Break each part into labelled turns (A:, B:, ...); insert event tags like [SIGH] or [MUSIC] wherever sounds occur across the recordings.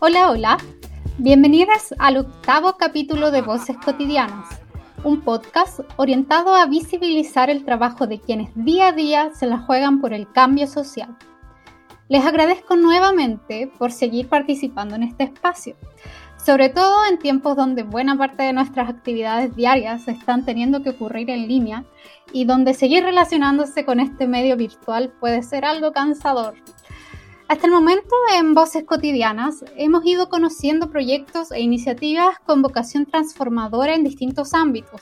A: Hola, hola. Bienvenidas al octavo capítulo de Voces Cotidianas, un podcast orientado a visibilizar el trabajo de quienes día a día se la juegan por el cambio social. Les agradezco nuevamente por seguir participando en este espacio, sobre todo en tiempos donde buena parte de nuestras actividades diarias están teniendo que ocurrir en línea y donde seguir relacionándose con este medio virtual puede ser algo cansador hasta el momento, en Voces Cotidianas, hemos ido conociendo proyectos e iniciativas con vocación transformadora en distintos ámbitos.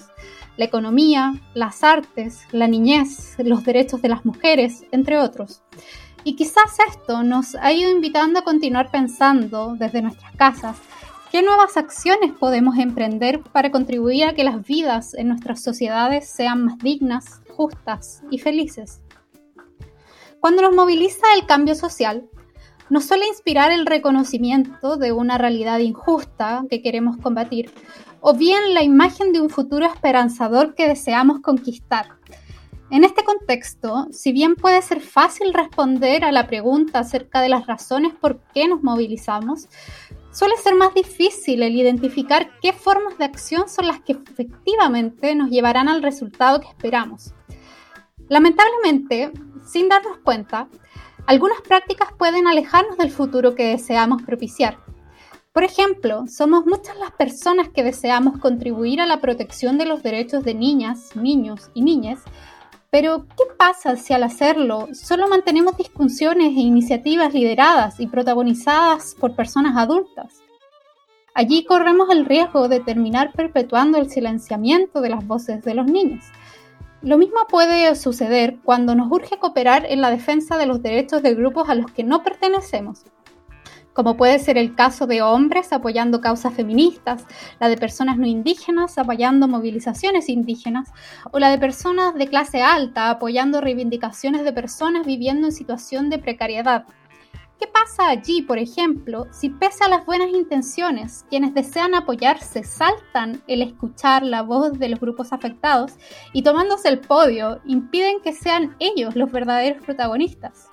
A: La economía, las artes, la niñez, los derechos de las mujeres, entre otros. Y quizás esto nos ha ido invitando a continuar pensando desde nuestras casas qué nuevas acciones podemos emprender para contribuir a que las vidas en nuestras sociedades sean más dignas, justas y felices. Cuando nos moviliza el cambio social, nos suele inspirar el reconocimiento de una realidad injusta que queremos combatir, o bien la imagen de un futuro esperanzador que deseamos conquistar. En este contexto, si bien puede ser fácil responder a la pregunta acerca de las razones por qué nos movilizamos, suele ser más difícil el identificar qué formas de acción son las que efectivamente nos llevarán al resultado que esperamos. Lamentablemente, sin darnos cuenta, algunas prácticas pueden alejarnos del futuro que deseamos propiciar. Por ejemplo, somos muchas las personas que deseamos contribuir a la protección de los derechos de niñas, niños y niñas, pero ¿qué pasa si al hacerlo solo mantenemos discusiones e iniciativas lideradas y protagonizadas por personas adultas? Allí corremos el riesgo de terminar perpetuando el silenciamiento de las voces de los niños, lo mismo puede suceder cuando nos urge cooperar en la defensa de los derechos de grupos a los que no pertenecemos, como puede ser el caso de hombres apoyando causas feministas, la de personas no indígenas apoyando movilizaciones indígenas, o la de personas de clase alta apoyando reivindicaciones de personas viviendo en situación de precariedad. ¿Qué pasa allí, por ejemplo, si pese a las buenas intenciones, quienes desean apoyarse saltan el escuchar la voz de los grupos afectados y tomándose el podio impiden que sean ellos los verdaderos protagonistas?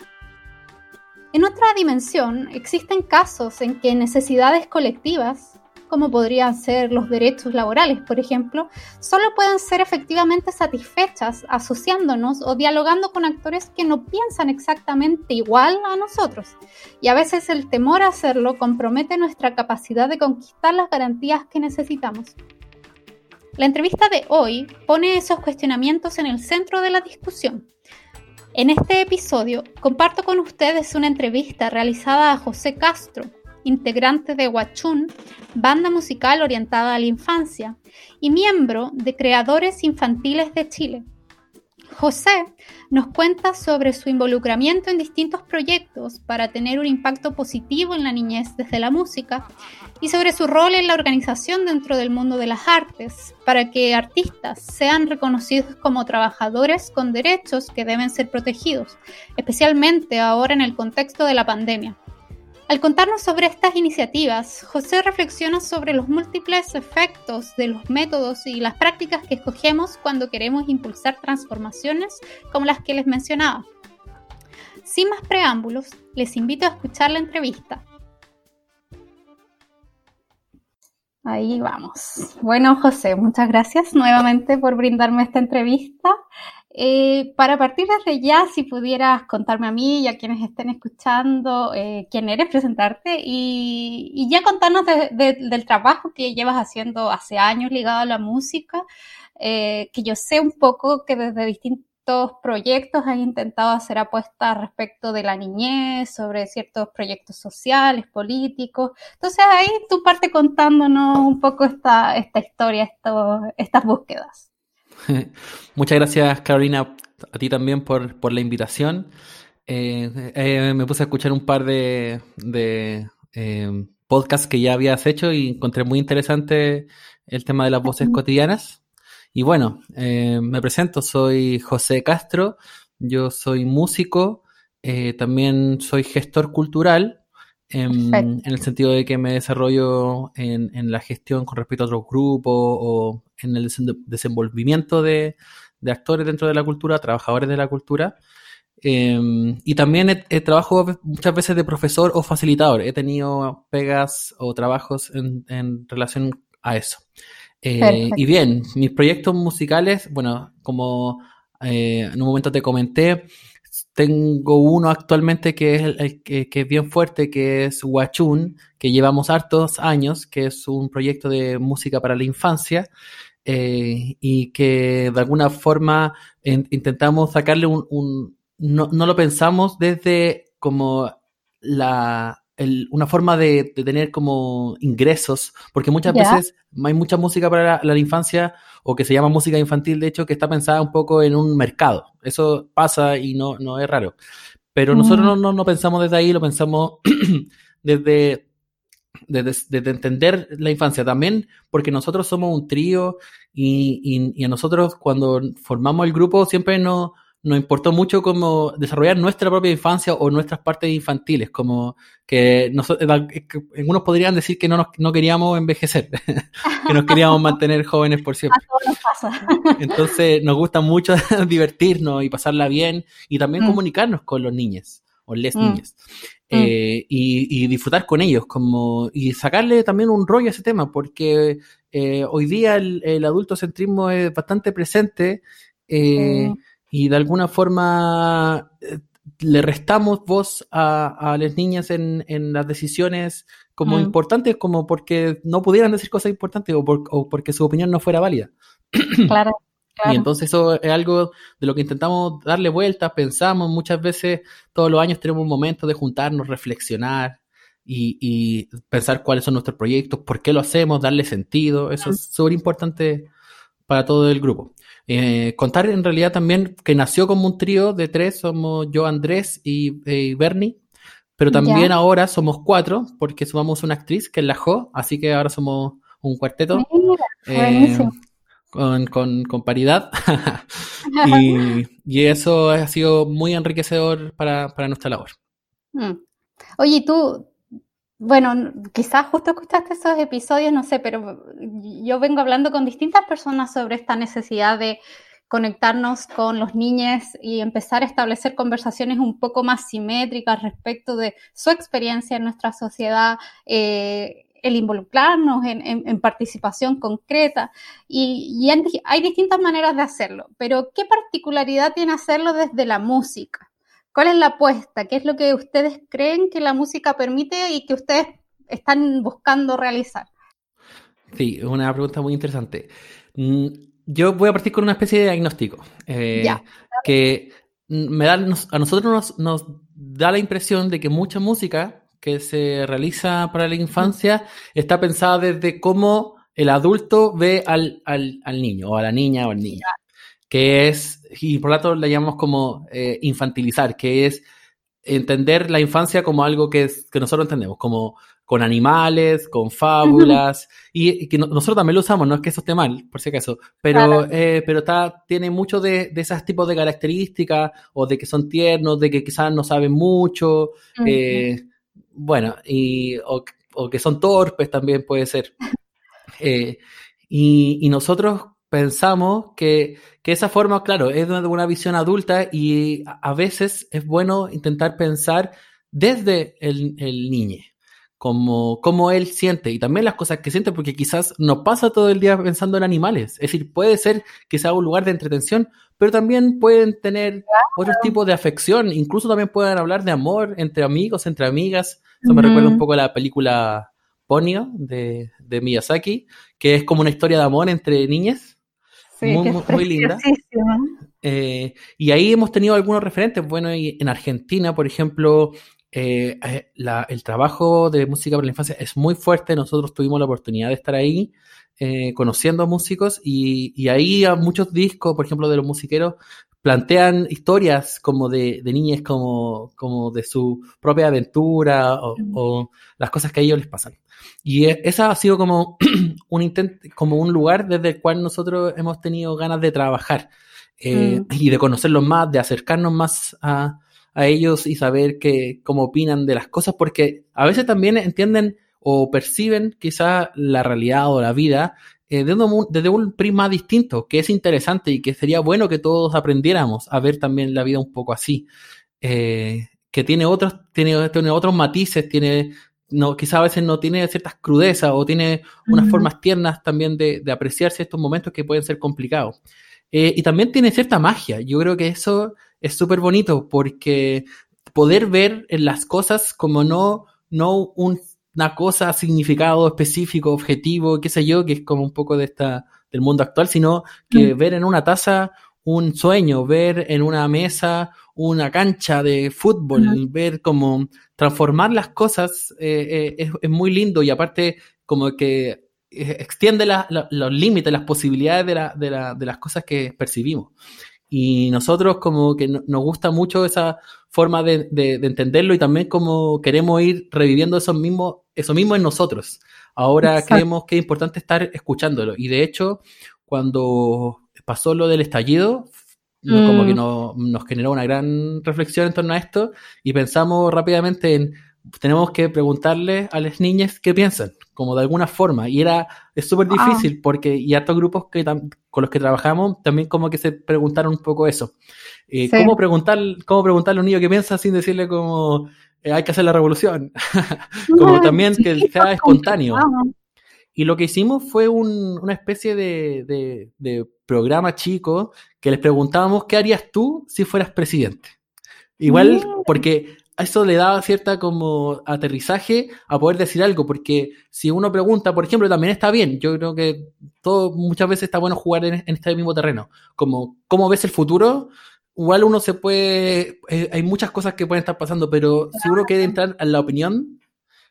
A: En otra dimensión, existen casos en que necesidades colectivas como podrían ser los derechos laborales, por ejemplo, solo pueden ser efectivamente satisfechas asociándonos o dialogando con actores que no piensan exactamente igual a nosotros. Y a veces el temor a hacerlo compromete nuestra capacidad de conquistar las garantías que necesitamos. La entrevista de hoy pone esos cuestionamientos en el centro de la discusión. En este episodio comparto con ustedes una entrevista realizada a José Castro, integrante de Huachún, banda musical orientada a la infancia, y miembro de Creadores Infantiles de Chile. José nos cuenta sobre su involucramiento en distintos proyectos para tener un impacto positivo en la niñez desde la música y sobre su rol en la organización dentro del mundo de las artes para que artistas sean reconocidos como trabajadores con derechos que deben ser protegidos, especialmente ahora en el contexto de la pandemia. Al contarnos sobre estas iniciativas, José reflexiona sobre los múltiples efectos de los métodos y las prácticas que escogemos cuando queremos impulsar transformaciones como las que les mencionaba. Sin más preámbulos, les invito a escuchar la entrevista. Ahí vamos. Bueno, José, muchas gracias nuevamente por brindarme esta entrevista. Eh, para partir desde ya, si pudieras contarme a mí y a quienes estén escuchando eh, quién eres, presentarte y, ya contarnos del trabajo que llevas haciendo hace años ligado a la música, eh, que yo sé un poco que desde distintos proyectos has intentado hacer apuestas respecto de la niñez, sobre ciertos proyectos sociales, políticos. Entonces ahí tú parte contándonos un poco esta, esta historia, estas búsquedas. [LAUGHS]
B: Muchas gracias, Carolina, a ti también por, la invitación. Eh, eh, me puse a escuchar un par de, eh, podcasts que ya habías hecho y encontré muy interesante el tema de las voces cotidianas. Y bueno, me presento, soy José Castro, yo soy músico, también soy gestor cultural en, en, el sentido de que me desarrollo en, en, la gestión con respecto a otros grupos o en el desenvolvimiento de, de actores dentro de la cultura, trabajadores de la cultura. Eh, y también he, he, trabajo muchas veces de profesor o facilitador. He tenido pegas o trabajos en, en relación a eso. Eh, y bien, mis proyectos musicales, bueno, como eh, en un momento te comenté, tengo uno actualmente que es, el, que, que, es bien fuerte, que es Huachun, que llevamos hartos años, que es un proyecto de música para la infancia. Eh, y que de alguna forma en, intentamos sacarle un, un no, no, lo pensamos desde como la el, una forma de, de, tener como ingresos, porque muchas yeah. veces hay mucha música para la, la, infancia o que se llama música infantil, de hecho, que está pensada un poco en un mercado. Eso pasa y no, no es raro. Pero nosotros no, no, no, pensamos desde ahí, lo pensamos [CLEARS THROAT] desde, desde, desde, entender la infancia también, porque nosotros somos un trío y, y, y a nosotros cuando formamos el grupo siempre nos nos importó mucho como desarrollar nuestra propia infancia o nuestras partes infantiles, como que nosotros, algunos podrían decir que no, nos, no queríamos envejecer, [LAUGHS] que nos queríamos mantener jóvenes por siempre.
A: Nos pasa.
B: Entonces nos gusta mucho [LAUGHS] divertirnos y pasarla bien y también mm. comunicarnos con los niños o les mm. niñas eh, y, y, disfrutar con ellos como y sacarle también un rollo a ese tema porque eh, hoy día el, el adultocentrismo es bastante presente eh, mm y de alguna forma eh, le restamos voz a, a las niñas en, en, las decisiones como mm. importantes, como porque no pudieran decir cosas importantes o, por, o porque su opinión no fuera válida.
A: Claro. [CLEARS THROAT] Claro.
B: Y entonces eso es algo de lo que intentamos darle vueltas, pensamos muchas veces, todos los años tenemos un momento de juntarnos, reflexionar y, y pensar cuáles son nuestros proyectos, por qué lo hacemos, darle sentido, eso mm. es súper importante para todo el grupo. Eh, contar en realidad también que nació como un trío de tres, somos yo, Andrés y, eh, y Bernie, pero también ya. ahora somos cuatro, porque sumamos una actriz que es la Jo, así que ahora somos un cuarteto. Eh, con, con, con, paridad. [LAUGHS] y, [LAUGHS] y, eso ha sido muy enriquecedor para, para nuestra labor.
A: Mm. Oye, tú, bueno, quizás justo escuchaste esos episodios, no sé, pero yo vengo hablando con distintas personas sobre esta necesidad de conectarnos con los niños y empezar a establecer conversaciones un poco más simétricas respecto de su experiencia en nuestra sociedad, eh, el involucrarnos en, en, en, participación concreta. Y, y hay distintas maneras de hacerlo, pero ¿qué particularidad tiene hacerlo desde la música? ¿Cuál es la apuesta? ¿Qué es lo que ustedes creen que la música permite y que ustedes están buscando realizar?
B: Sí, es una pregunta muy interesante. Mm, yo voy a partir con una especie de diagnóstico. Eh, ya. Que me da, a nosotros nos, nos, da la impresión de que mucha música que se realiza para la infancia está pensada desde cómo el adulto ve al, al, al niño o a la niña o al niño. Que es, y por lo tanto la llamamos como eh, infantilizar, que es entender la infancia como algo que, es, que nosotros entendemos, como con animales, con fábulas, y, y, que no, nosotros también lo usamos, no es que eso esté mal, por si acaso, pero, claro. eh, pero está, tiene mucho de, de esos tipos de características, o de que son tiernos, de que quizás no saben mucho, uh -huh. eh, bueno, y, o, o, que son torpes también puede ser. [LAUGHS] Eh, y, y nosotros pensamos que, que, esa forma, claro, es de una visión adulta y a veces es bueno intentar pensar desde el, el niño, como, como él siente y también las cosas que siente, porque quizás no pasa todo el día pensando en animales. Es decir, puede ser que sea un lugar de entretención, pero también pueden tener claro. otros tipos de afección, incluso también pueden hablar de amor entre amigos, entre amigas. Eso me recuerda un poco a la película Ponyo de, de Miyazaki, que es como una historia de amor entre niñas
A: Sí,
B: muy, muy, muy, linda. Eh, y ahí hemos tenido algunos referentes. Bueno, en Argentina, por ejemplo, eh, eh, la, el trabajo de música para la infancia es muy fuerte. Nosotros tuvimos la oportunidad de estar ahí eh, conociendo a músicos y, y, ahí a muchos discos, por ejemplo, de los musiqueros, plantean historias como de, de niñas, como, como de su propia aventura o, mm. o las cosas que a ellos les pasan. Y e, esa ha sido como [CLEARS THROAT] un intento, como un lugar desde el cual nosotros hemos tenido ganas de trabajar eh, mm. y de conocerlos más, de acercarnos más a, a ellos y saber que, cómo opinan de las cosas, porque a veces también entienden o perciben quizá la realidad o la vida eh, desde, un, desde, un, prisma distinto, que es interesante y que sería bueno que todos aprendiéramos a ver también la vida un poco así. Eh, que tiene otros, tiene, tiene otros matices, tiene, no, quizá a veces no tiene ciertas crudezas o tiene unas formas tiernas también de, de, apreciarse estos momentos que pueden ser complicados. Eh, y también tiene cierta magia. Yo creo que eso es súper bonito porque poder ver en las cosas como no, no un, una cosa, significado específico, objetivo, qué sé yo, que es como un poco de esta, del mundo actual, sino que ver en una taza un sueño, ver en una mesa una cancha de fútbol, ver cómo transformar las cosas eh, eh, es, muy lindo y aparte como que eh, extiende los límites, las posibilidades de, la, de, la, de, las cosas que percibimos. Y nosotros como que nos gusta mucho esa forma de, de, entenderlo y también como queremos ir reviviendo eso mismo, eso mismo en nosotros. Ahora creemos que es importante estar escuchándolo. Y de hecho, cuando pasó lo del estallido, como que mm. nos generó una gran reflexión en torno a esto y pensamos rápidamente en, tenemos que preguntarle a las niñas qué piensan, como de alguna forma. Y era, es súper ah. difícil porque, y estos grupos que con los que trabajamos también como que se preguntaron un poco eso. Eh, ¿cómo, preguntar, ¿Cómo preguntarle a un niño qué piensa sin decirle como eh, hay que hacer la revolución? [LAUGHS] como también que sea espontáneo. Y lo que hicimos fue un, una especie de, de, programa chico que les preguntábamos qué harías tú si fueras presidente. Igual, mm. porque eso le daba cierta como aterrizaje a poder decir algo, porque si uno pregunta, por ejemplo, también está bien, yo creo que todo, muchas veces está bueno jugar en, este mismo terreno, como cómo ves el futuro, igual uno se puede, eh, hay muchas cosas que pueden estar pasando, pero si uno quiere entrar en la opinión,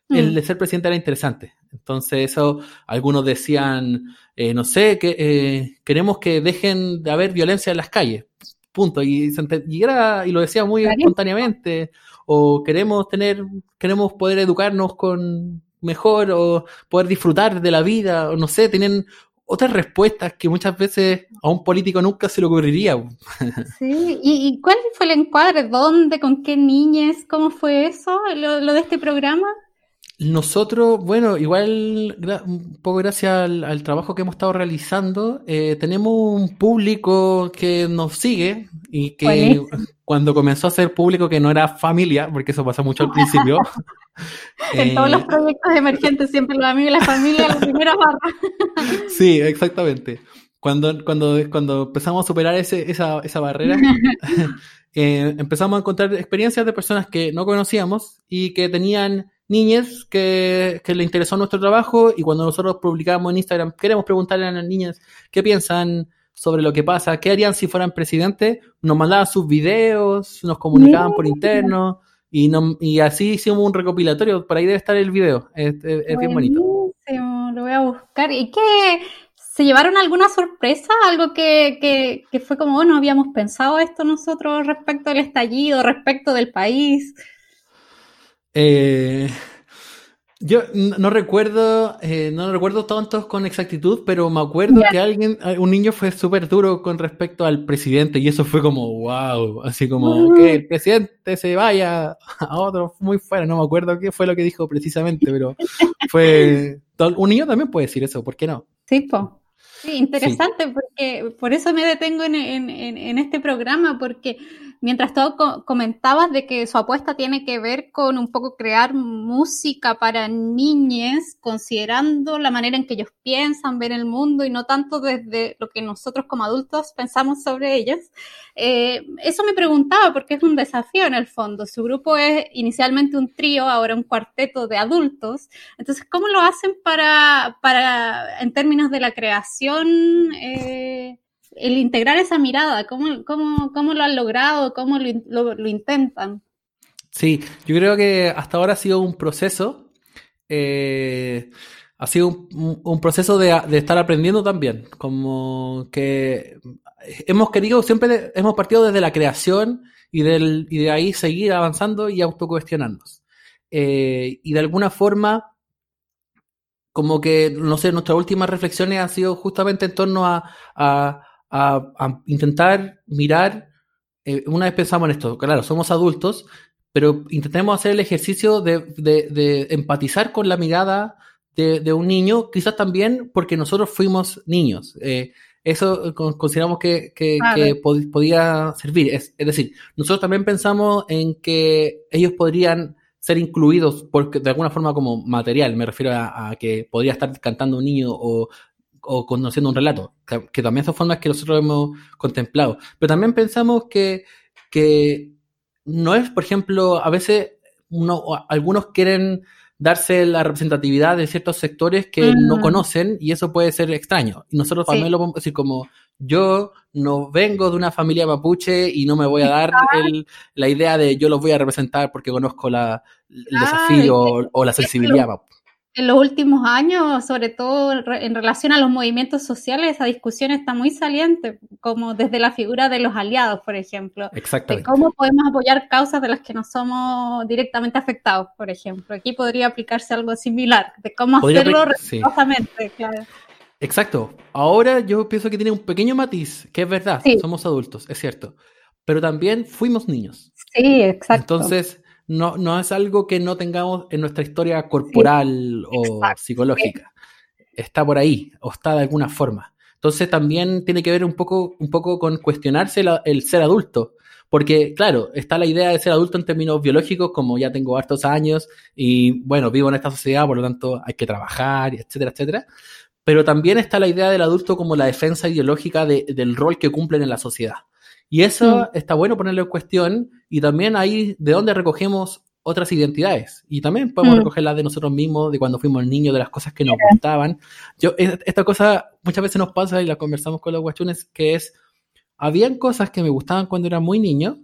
B: el mm. de ser presidente era interesante. Entonces, eso, algunos decían, eh, no sé, que eh, queremos que dejen de haber violencia en las calles. Punto. Y, y, y lo decía muy espontáneamente. O queremos tener, queremos poder educarnos con mejor, o poder disfrutar de la vida, o no sé, tienen otras respuestas que muchas veces a un político nunca se le ocurriría. [LAUGHS]
A: Sí, ¿y, cuál fue el encuadre? ¿Dónde? ¿Con qué niñas? ¿Cómo fue eso, lo de este programa?
B: Nosotros, bueno, igual un poco gracias al, trabajo que hemos estado realizando, eh, tenemos un público que nos sigue y que cuando comenzó a ser público que no era familia, porque eso pasa mucho al [LAUGHS] principio.
A: en todos los eh, proyectos emergentes siempre los amigos y la familia la primera barra. [LAUGHS]
B: sí, exactamente. Cuando, cuando, cuando empezamos a superar ese, esa, esa barrera, [LAUGHS] eh, empezamos a encontrar experiencias de personas que no conocíamos y que tenían niñas que, que le interesó nuestro trabajo y cuando nosotros publicamos en Instagram, queremos preguntarle a las niñas qué piensan sobre lo que pasa, qué harían si fueran presidentes, nos mandaban sus videos, nos comunicaban por interno y, no, y así hicimos un recopilatorio, por ahí debe estar el video, es, bien bonito.
A: Lo voy a buscar. ¿Y qué? ¿Se llevaron alguna sorpresa? Algo que, que, que fue como, bueno, habíamos pensado esto nosotros respecto del estallido, respecto del país.
B: Eh, yo no recuerdo, eh, no recuerdo tantos con exactitud, pero me acuerdo que alguien, un niño fue súper duro con respecto al presidente y eso fue como, wow, así como que el presidente se vaya [LAUGHS] a otro muy fuera, no me acuerdo qué fue lo que dijo precisamente, pero [LAUGHS] fue, un niño también puede decir eso, ¿por qué no?
A: Sí, po. Sí, interesante, porque por eso me detengo en, en, en, este programa, porque mientras tú comentabas de que su apuesta tiene que ver con un poco crear música para niñes, considerando la manera en que ellos piensan, ver el mundo y no tanto desde lo que nosotros como adultos pensamos sobre ellos. Eh, eso me preguntaba porque es un desafío en el fondo. Su grupo es inicialmente un trío, ahora un cuarteto de adultos. Entonces, ¿cómo lo hacen para, para en términos de la creación? Eh, el integrar esa mirada, ¿cómo, cómo, cómo lo han logrado? ¿Cómo lo, lo, intentan?
B: Sí, yo creo que hasta ahora ha sido un proceso, eh, ha sido un, proceso de, de, estar aprendiendo también, como que hemos querido, siempre hemos partido desde la creación y, del, y de ahí seguir avanzando y autocuestionarnos. Eh, y de alguna forma, como que, no sé, nuestras últimas reflexiones han sido justamente en torno a a, intentar mirar eh, una vez pensamos en esto, claro, somos adultos, pero intentemos hacer el ejercicio de, empatizar con la mirada de, un niño, quizás también porque nosotros fuimos niños. Eh, eso consideramos que, podía servir. Es, decir, nosotros también pensamos en que ellos podrían ser incluidos porque de alguna forma como material, me refiero a, que podría estar cantando un niño o, conociendo un relato, que, también son formas que nosotros hemos contemplado. Pero también pensamos que, que no es, por ejemplo, a veces uno, algunos quieren darse la representatividad de ciertos sectores que no mm. conocen y eso puede ser extraño. Y nosotros también lo podemos decir como, yo no vengo de una familia mapuche y no me voy a dar la idea de yo los voy a representar porque conozco la, el desafío o, la sensibilidad
A: en los últimos años, sobre todo en relación a los movimientos sociales, esa discusión está muy saliente, como desde la figura de los aliados, por ejemplo.
B: Exactamente.
A: De cómo podemos apoyar causas de las que no somos directamente afectados, por ejemplo. Aquí podría aplicarse algo similar, de cómo hacerlo respetuosamente, claro.
B: Exacto. Ahora yo pienso que tiene un pequeño matiz, que es verdad, somos adultos, es cierto. Pero también fuimos niños.
A: Sí, exacto.
B: Entonces, no, no es algo que no tengamos en nuestra historia corporal o psicológica. Está por ahí, o está de alguna forma. Entonces también tiene que ver un poco, un poco con cuestionarse el ser adulto. Porque, claro, está la idea de ser adulto en términos biológicos, como ya tengo hartos años y, bueno, vivo en esta sociedad, por lo tanto hay que trabajar, etcétera, etcétera. Pero también está la idea del adulto como la defensa ideológica del rol que cumplen en la sociedad. Y eso mm. está bueno ponerlo en cuestión y también ahí de dónde recogemos otras identidades. Y también podemos mm. recoger las de nosotros mismos, de cuando fuimos niños, de las cosas que nos gustaban. Yo, esta cosa muchas veces nos pasa y la conversamos con los guachunes, que es, habían cosas que me gustaban cuando era muy niño.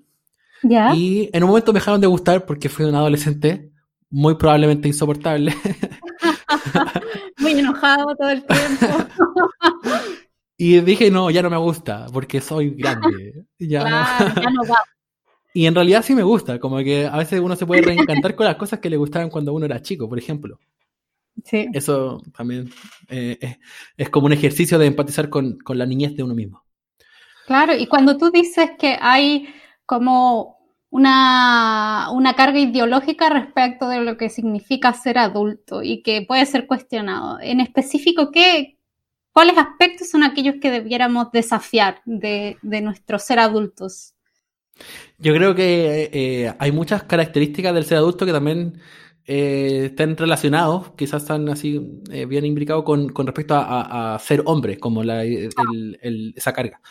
B: Y en un momento me dejaron de gustar porque fui un adolescente muy probablemente insoportable. [LAUGHS]
A: muy enojado todo el tiempo. [LAUGHS]
B: Y dije, no, ya no me gusta, porque soy grande. Ya, no. va. [LAUGHS] Y en realidad sí me gusta, como que a veces uno se puede reencantar con las cosas que le gustaban cuando uno era chico, por ejemplo.
A: Sí.
B: Eso también eh, es, como un ejercicio de empatizar con, con la niñez de uno mismo.
A: Claro, y cuando tú dices que hay como una, una, carga ideológica respecto de lo que significa ser adulto y que puede ser cuestionado. En específico, ¿qué, ¿Cuáles aspectos son aquellos que debiéramos desafiar de, nuestro ser adultos?
B: Yo creo que eh, hay muchas características del ser adulto que también eh, estén relacionados, quizás están así eh, bien imbricados con, respecto a, ser hombre, como esa carga.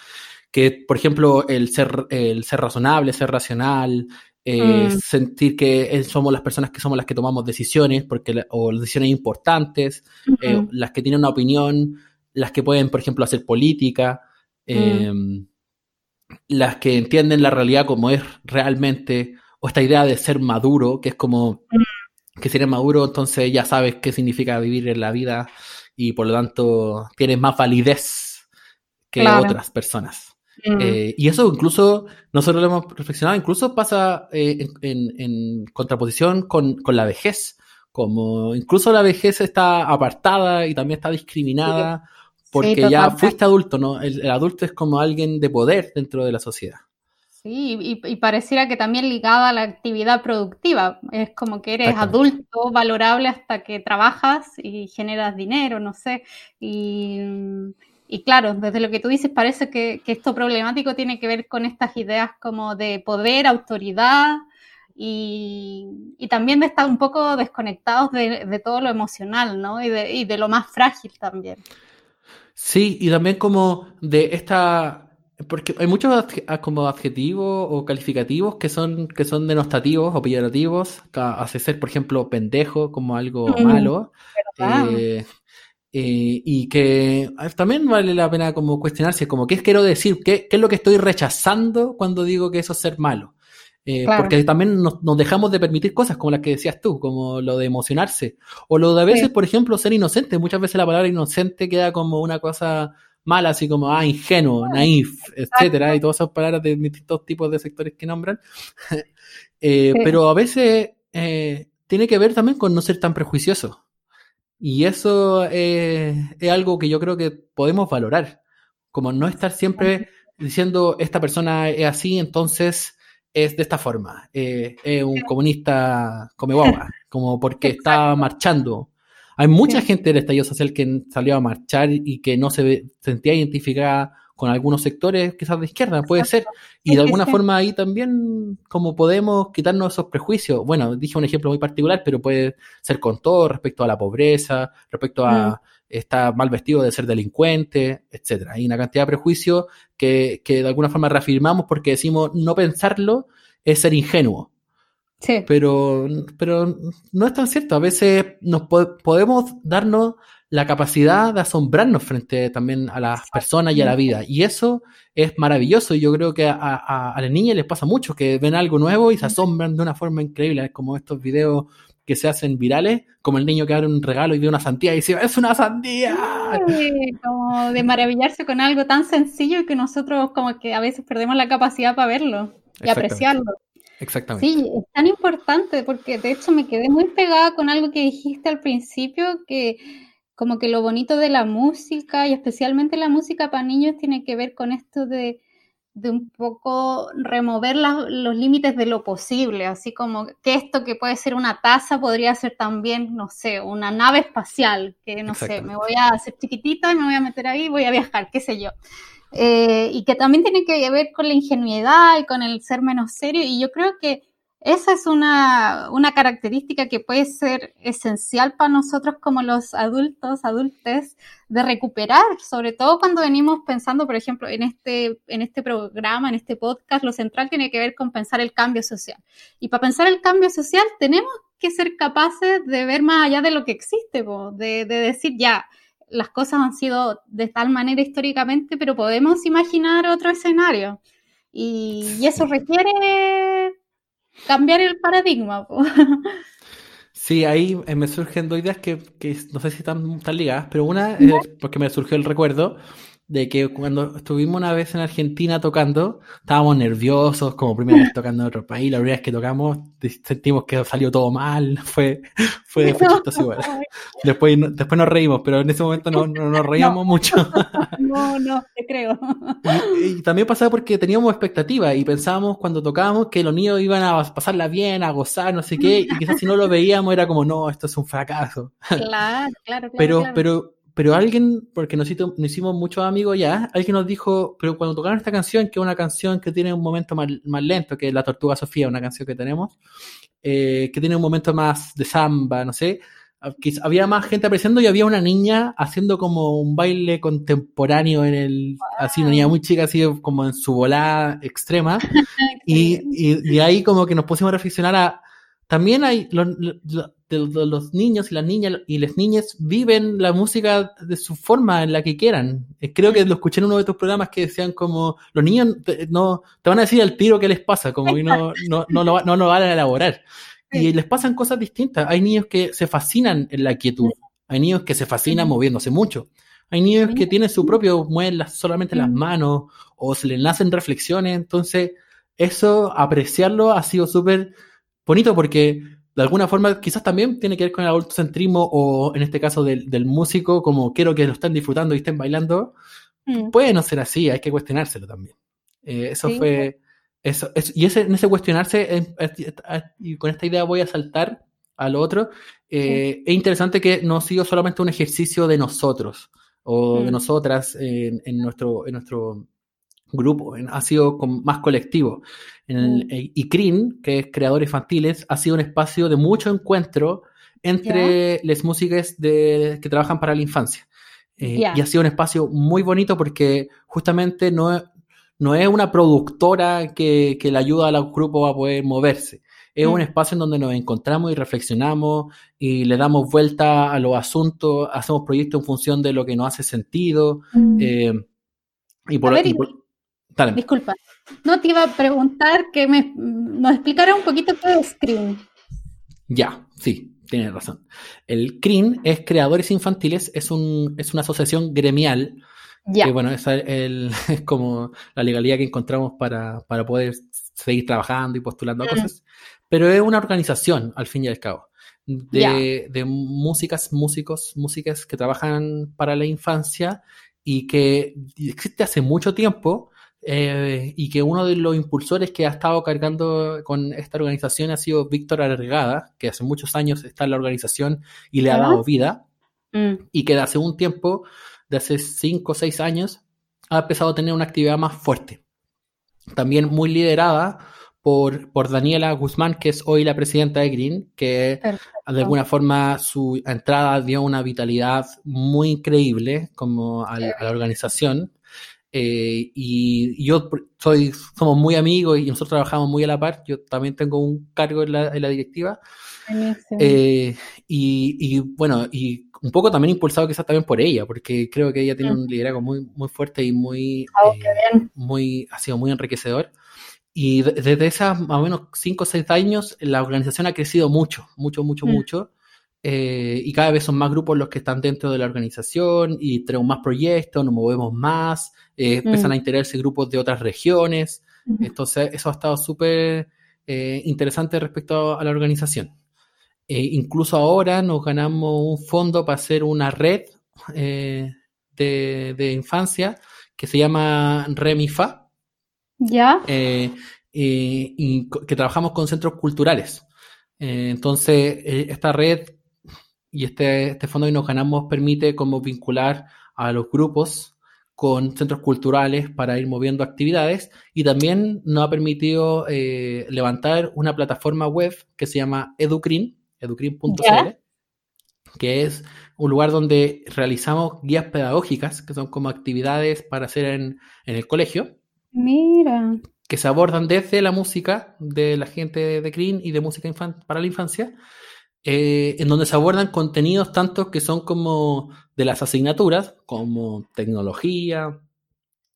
B: Que, por ejemplo, el ser, el ser razonable, ser racional, mm. sentir que somos las personas que somos las que tomamos decisiones, porque, o decisiones importantes, las que tienen una opinión, las que pueden, por ejemplo, hacer política, mm. em, las que entienden la realidad como es realmente, o esta idea de ser maduro, que es como mm. que si eres maduro, entonces ya sabes qué significa vivir en la vida y por lo tanto tienes más validez que otras personas. Mm. Eh, y eso incluso, nosotros lo hemos reflexionado, incluso pasa eh, en, contraposición con, la vejez como incluso la vejez está apartada y también está discriminada porque ya fuiste adulto, ¿no? El, adulto es como alguien de poder dentro de la sociedad.
A: Sí, y, pareciera que también ligada a la actividad productiva. Es como que eres adulto, valorable hasta que trabajas y generas dinero, no sé. Y, claro, desde lo que tú dices, parece que, esto problemático tiene que ver con estas ideas como de poder, autoridad, y, también de estar un poco desconectados de, todo lo emocional, ¿no? Y de, y de, lo más frágil también.
B: Sí, y también como de esta, porque hay muchos como adjetivos o calificativos que son, que son denostativos o peyorativos, hace ser, por ejemplo, pendejo como algo mm, malo. Eh, eh, y que también vale la pena como cuestionarse, como qué quiero decir, ¿Qué, qué es lo que estoy rechazando cuando digo que eso es ser malo. Eh, porque también nos, dejamos de permitir cosas como las que decías tú, como lo de emocionarse. O lo de a veces, por ejemplo, ser inocente. Muchas veces la palabra inocente queda como una cosa mala, así como, ah, ingenuo, naif, etcétera, y todas esas palabras de distintos tipos de sectores que nombran. [LAUGHS] Eh, pero a veces eh, tiene que ver también con no ser tan prejuicioso. Y eso es algo que yo creo que podemos valorar. Como no estar siempre diciendo esta persona es así, entonces es de esta forma, eh, es un comunista come guagua, como porque está marchando. Hay mucha gente del estallido social que salió a marchar y que no se sentía identificada con algunos sectores quizás de izquierda, puede ser. Y de alguna forma ahí también, como podemos quitarnos esos prejuicios. Bueno, dije un ejemplo muy particular, pero puede ser con todo respecto a la pobreza, respecto a mm. estar mal vestido de ser delincuente, etcétera. Hay una cantidad de prejuicios que, que de alguna forma reafirmamos porque decimos no pensarlo es ser ingenuo. Sí. Pero, pero no es tan cierto. A veces nos podemos darnos la capacidad de asombrarnos frente también a las personas y a la vida. Y eso es maravilloso. Y yo creo que a, a, las niñas les pasa mucho, que ven algo nuevo y se asombran de una forma increíble. Es como estos videos que se hacen virales, como el niño que abre un regalo y ve una sandía y dice, ¡es una sandía!
A: como de maravillarse con algo tan sencillo que nosotros como que a veces perdemos la capacidad para verlo y apreciarlo.
B: Exactamente.
A: Sí, es tan importante porque de hecho me quedé muy pegada con algo que dijiste al principio, que como que lo bonito de la música y especialmente la música para niños tiene que ver con esto de, un poco remover los límites de lo posible, así como que esto que puede ser una taza podría ser también, no sé, una nave espacial, que no sé, me voy a hacer chiquitita y me voy a meter ahí y voy a viajar, qué sé yo. Eh, y que también tiene que ver con la ingenuidad y con el ser menos serio, y yo creo que esa es una, característica que puede ser esencial para nosotros como los adultos, adultes, de recuperar, sobre todo cuando venimos pensando, por ejemplo, en este, en este programa, en este podcast, lo central tiene que ver con pensar el cambio social. Y para pensar el cambio social tenemos que ser capaces de ver más allá de lo que existe, de, de decir ya, las cosas han sido de tal manera históricamente, pero podemos imaginar otro escenario. y eso [LAUGHS] requiere cambiar el paradigma. [LAUGHS]
B: Sí, ahí eh, me surgen dos ideas que, que no sé si están, están ligadas, pero una es porque me surgió el recuerdo de que cuando estuvimos una vez en Argentina tocando, estábamos nerviosos, como primera vez tocando en otro país, la primera vez que tocamos sentimos que salió todo mal, [LAUGHS] fue, fue, fue chistoso igual. Después, después nos reímos, pero en ese momento no, no nos reíamos mucho. [LAUGHS]
A: No, no, te creo.
B: Y, también pasaba porque teníamos expectativas y pensábamos cuando tocábamos que los niños iban a pasarla bien, a gozar, no sé qué, y quizás si no lo veíamos era como, no, esto es un fracaso.
A: Claro, claro, claro.
B: Pero, pero pero alguien, porque nos, hicimos muchos amigos ya, alguien nos dijo, pero cuando tocaron esta canción, que es una canción que tiene un momento más, lento, que es La Tortuga Sofía, una canción que tenemos, eh, que tiene un momento más de samba, no sé, ah, había más gente apreciando y había una niña haciendo como un baile contemporáneo en el, así una niña muy chica, así como en su volada extrema, [LAUGHS] y, y, ahí como que nos pusimos a reflexionar a, también hay, los niños y las niñas y las niñas viven la música de su forma en la que quieran. Eh, creo que lo escuché en uno de tus programas que decían como los niños no te van a decir al tiro qué les pasa, como que no, no, no, lo, no lo van a elaborar. Y les pasan cosas distintas. Hay niños que se fascinan en la quietud. Hay niños que se fascinan moviéndose mucho. Hay niños que tienen su propio, mueven solamente las manos o se les nacen reflexiones. Entonces, eso, apreciarlo ha sido súper bonito porque de alguna forma quizás también tiene que ver con el adultocentrismo o en este caso del, músico, como quiero que lo estén disfrutando y estén bailando. Mm. Puede no ser así, hay que cuestionárselo también. Eh, eso fue... Eso, y ese, en ese cuestionarse, y con esta idea voy a saltar al otro, eh, es interesante que no ha sido solamente un ejercicio de nosotros o de mm. nosotras en, nuestro, en nuestro grupo, ha sido más colectivo. En el, mm. ICRIN, que es Creadores Infantiles, ha sido un espacio de mucho encuentro entre las músicas de, que trabajan para la infancia. Eh, y ha sido un espacio muy bonito porque justamente no, no es una productora que, que le ayuda al grupo a poder moverse. Es un mm. espacio en donde nos encontramos y reflexionamos y le damos vuelta a los asuntos, hacemos proyectos en función de lo que nos hace sentido. Mm. Eh, y por,
A: Disculpa. No, te iba a preguntar que me, nos explicara un poquito qué es CRIN.
B: Ya, sí, tienes razón. El CRIN es Creadores Infantiles, es, un, es una asociación gremial. Ya. Que bueno, es, el, [LAUGHS] es como la legalidad que encontramos para, poder seguir trabajando y postulando mm. cosas. Pero es una organización, al fin y al cabo, de, de músicas, músicos, músicas que trabajan para la infancia y que existe hace mucho tiempo eh, y que uno de los impulsores que ha estado cargando con esta organización ha sido Víctor Arregada, que hace muchos años está en la organización y le ha dado vida, mm. y que de hace un tiempo, de hace cinco o seis años, ha empezado a tener una actividad más fuerte. También muy liderada por, por, Daniela Guzmán, que es hoy la presidenta de Green, que de alguna forma su entrada dio una vitalidad muy increíble como a la organización. Eh, y, yo soy, somos muy amigos y nosotros trabajamos muy a la par. Yo también tengo un cargo en la, directiva. Eh, y, bueno, y un poco también impulsado quizás también por ella, porque creo que ella tiene mm. un liderazgo muy, muy fuerte y muy,
A: oh, eh,
B: muy, ha sido muy enriquecedor. Y desde esas más o menos 5 o 6 años, la organización ha crecido mucho, mucho, mucho, mm. mucho. Eh, y cada vez son más grupos los que están dentro de la organización y tenemos más proyectos, nos movemos más, eh, empiezan a mm. integrarse grupos de otras regiones. Entonces, eso ha estado súper eh, interesante respecto a la organización. incluso ahora nos ganamos un fondo para hacer una red de, de, infancia que se llama Remifa.
A: Ya.
B: y que trabajamos con centros culturales. entonces, esta red y este, este fondo que nos ganamos permite como vincular a los grupos con centros culturales para ir moviendo actividades y también nos ha permitido eh, levantar una plataforma web que se llama Educrin, educrin.cl, que es un lugar donde realizamos guías pedagógicas, que son como actividades para hacer en, en el colegio.
A: Mira.
B: Que se abordan desde la música de la gente de CRIN y de música para la infancia eh, en donde se abordan contenidos tanto que son como de las asignaturas, como tecnología,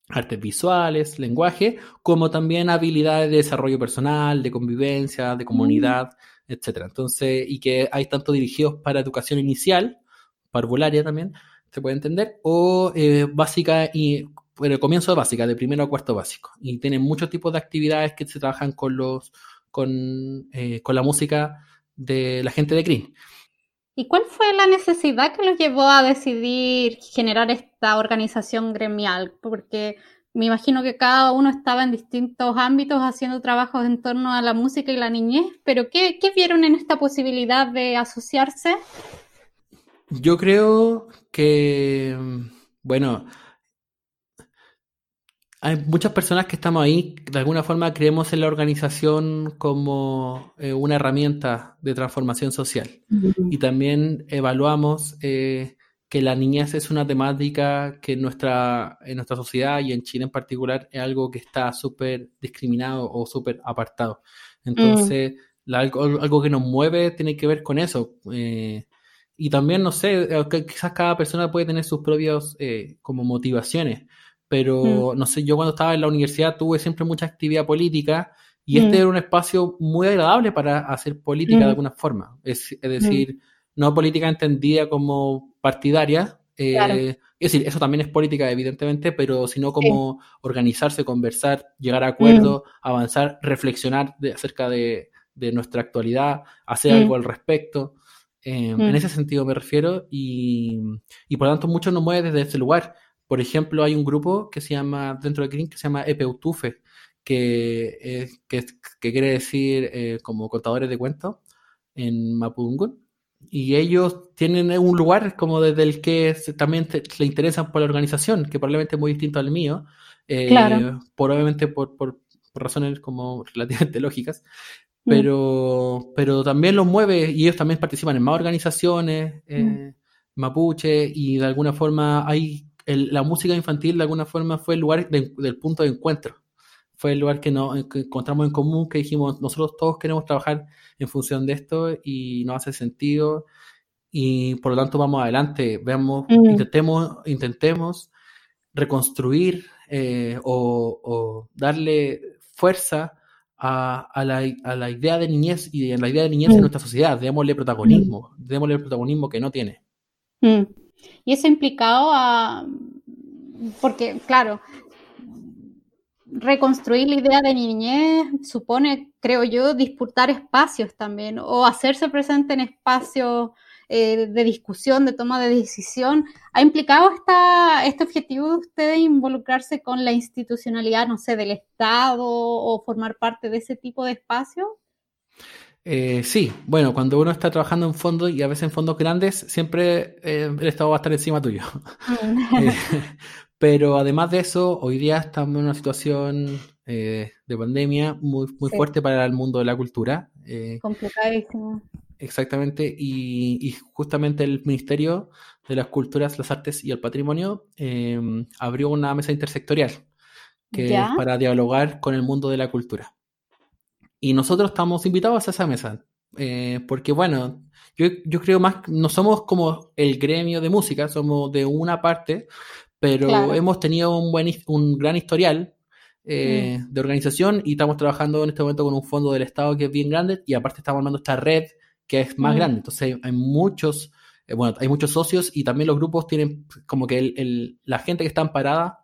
B: artes visuales, lenguaje, como también habilidades de desarrollo personal, de convivencia, de comunidad, mm. etcétera. Entonces, y que hay tanto dirigidos para educación inicial, parvularia también, se puede entender, o eh, básica y el comienzo de básica, de primero a cuarto básico. Y tienen muchos tipos de actividades que se trabajan con los con, eh, con la música de la gente de CRIN.
A: ¿Y cuál fue la necesidad que los llevó a decidir generar esta organización gremial? Porque me imagino que cada uno estaba en distintos ámbitos haciendo trabajos en torno a la música y la niñez, pero ¿qué, qué vieron en esta posibilidad de asociarse?
B: Yo creo que, bueno, hay muchas personas que estamos ahí, de alguna forma creemos en la organización como eh, una herramienta de transformación social. Y también evaluamos eh, que la niñez es una temática que en nuestra, en nuestra sociedad y en Chile en particular es algo que está súper discriminado o súper apartado. Entonces, algo, que nos mueve tiene que ver con eso. Eh, y también, no sé, quizás cada persona puede tener sus propias como motivaciones pero mm. no sé, yo cuando estaba en la universidad tuve siempre mucha actividad política y este mm. era un espacio muy agradable para hacer política de mm. alguna forma. Es, decir, no política entendida como partidaria. Eh, es decir, eso también es política, evidentemente, pero sino como organizarse, conversar, llegar a acuerdos, avanzar, reflexionar acerca de, nuestra actualidad, hacer algo al respecto. Eh, en ese sentido me refiero y, y por lo tanto mucho nos mueve desde ese lugar. Por ejemplo, hay un grupo que se llama, dentro de Green, que se llama Epeutufe, que, que, quiere decir eh, como contadores de cuentos en Mapudungun. Y ellos tienen un lugar como desde el que también se interesan por la organización, que probablemente es muy distinto al mío, eh, claro. probablemente por, por, razones como [LAUGHS] relativamente lógicas, mm. pero, pero también los mueve y ellos también participan en más organizaciones, eh, mm. mapuche, y de alguna forma hay la música infantil de alguna forma fue el lugar del punto de encuentro. Fue el lugar que nos encontramos en común, que dijimos, nosotros todos queremos trabajar en función de esto y no hace sentido y por lo tanto vamos adelante, veamos, mm. intentemos, intentemos reconstruir eh, o, darle fuerza a, la, idea de niñez y a la idea de niñez en mm. nuestra sociedad, démosle protagonismo, mm. démosle el protagonismo que no tiene.
A: Y eso implicado a, porque claro, reconstruir la idea de niñez supone, creo yo, disputar espacios también o hacerse presente en espacios eh, de discusión, de toma de decisión. ¿Ha implicado esta, este objetivo de ustedes involucrarse con la institucionalidad, no sé, del Estado o formar parte de ese tipo de espacio?
B: Eh, sí, bueno, cuando uno está trabajando en fondos y a veces en fondos grandes, siempre eh, el Estado va a estar encima tuyo. Mm. [LAUGHS] pero además de eso, hoy día estamos en una situación de pandemia muy, muy fuerte para el mundo de la cultura.
A: Complicadísimo.
B: Exactamente, y, justamente el Ministerio de las Culturas, las Artes y el Patrimonio em, abrió una mesa intersectorial que es para dialogar con el mundo de la cultura. Y nosotros estamos invitados a esa mesa, eh, porque bueno, yo, yo, creo más, no somos como el gremio de música, somos de una parte, pero hemos tenido un, buen, un gran historial eh, mm. de organización y estamos trabajando en este momento con un fondo del Estado que es bien grande y aparte estamos armando esta red que es más grande. Entonces hay, muchos, eh, bueno, hay muchos socios y también los grupos tienen como que el, la gente que está amparada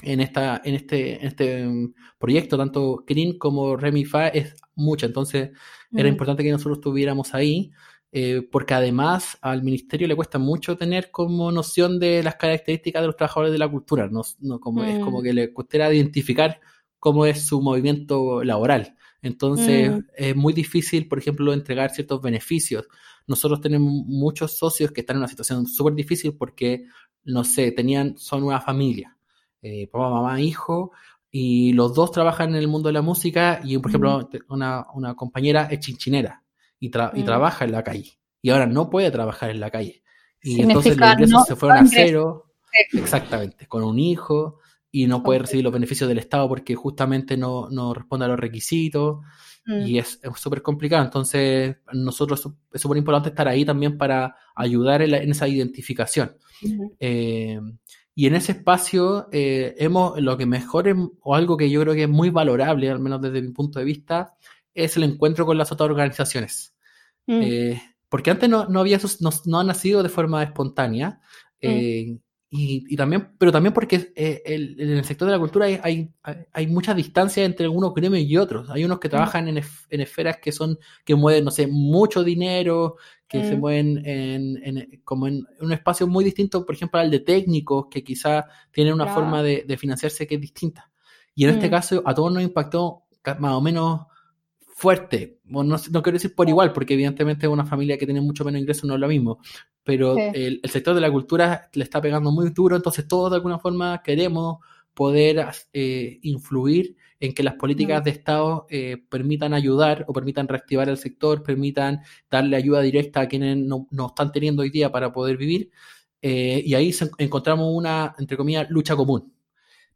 B: en, esta, en, este, en este mm, proyecto, tanto Green como Remify, es mucha. Entonces era importante que nosotros estuviéramos ahí. Eh, porque además al ministerio le cuesta mucho tener como noción de las características de los trabajadores de la cultura, no, como, es como mm. que le costera identificar cómo es su movimiento laboral. Entonces mm. es muy difícil, por ejemplo, entregar ciertos beneficios. Nosotros tenemos muchos socios que están en una situación súper difícil porque, no sé, tenían, son una familia, eh, papá, mamá, hijo, y los dos trabajan en el mundo de la música y, por ejemplo, una, una, compañera es chinchinera y, y, mm. trabaja en la calle y ahora no puede trabajar en la calle. Y entonces los ingresos se fueron a cero, exactamente, con un hijo y no puede recibir los beneficios del Estado porque justamente no, no responde a los requisitos y mm. es súper complicado. Entonces, nosotros es súper importante estar ahí también para ayudar en, esa identificación. Eh, y en ese espacio eh, hemos, lo que mejor o algo que yo creo que es muy valorable, al menos desde mi punto de vista, es el encuentro con las otras organizaciones. Mm. Eh, porque antes no, no había, no, no, ha nacido de forma espontánea. Mm. Y, también, pero también porque eh, en el sector de la cultura hay, hay, hay, mucha distancia entre unos gremios y otros. Hay unos que trabajan en, en, esferas que son, que mueven, no sé, mucho dinero, que se mueven en, en, como en un espacio muy distinto, por ejemplo, al de técnicos, que quizá tienen una forma de, de, financiarse que es distinta. Y en este caso, a todos nos impactó más o menos fuerte. Bueno, no, no, quiero decir por igual, porque evidentemente una familia que tiene mucho menos ingresos no es lo mismo, pero el, sector de la cultura le está pegando muy duro, entonces todos de alguna forma queremos poder eh, influir en que las políticas de Estado eh, permitan ayudar o permitan reactivar el sector, permitan darle ayuda directa a quienes no, están teniendo hoy día para poder vivir. Eh, y ahí encontramos una, entre comillas, lucha común.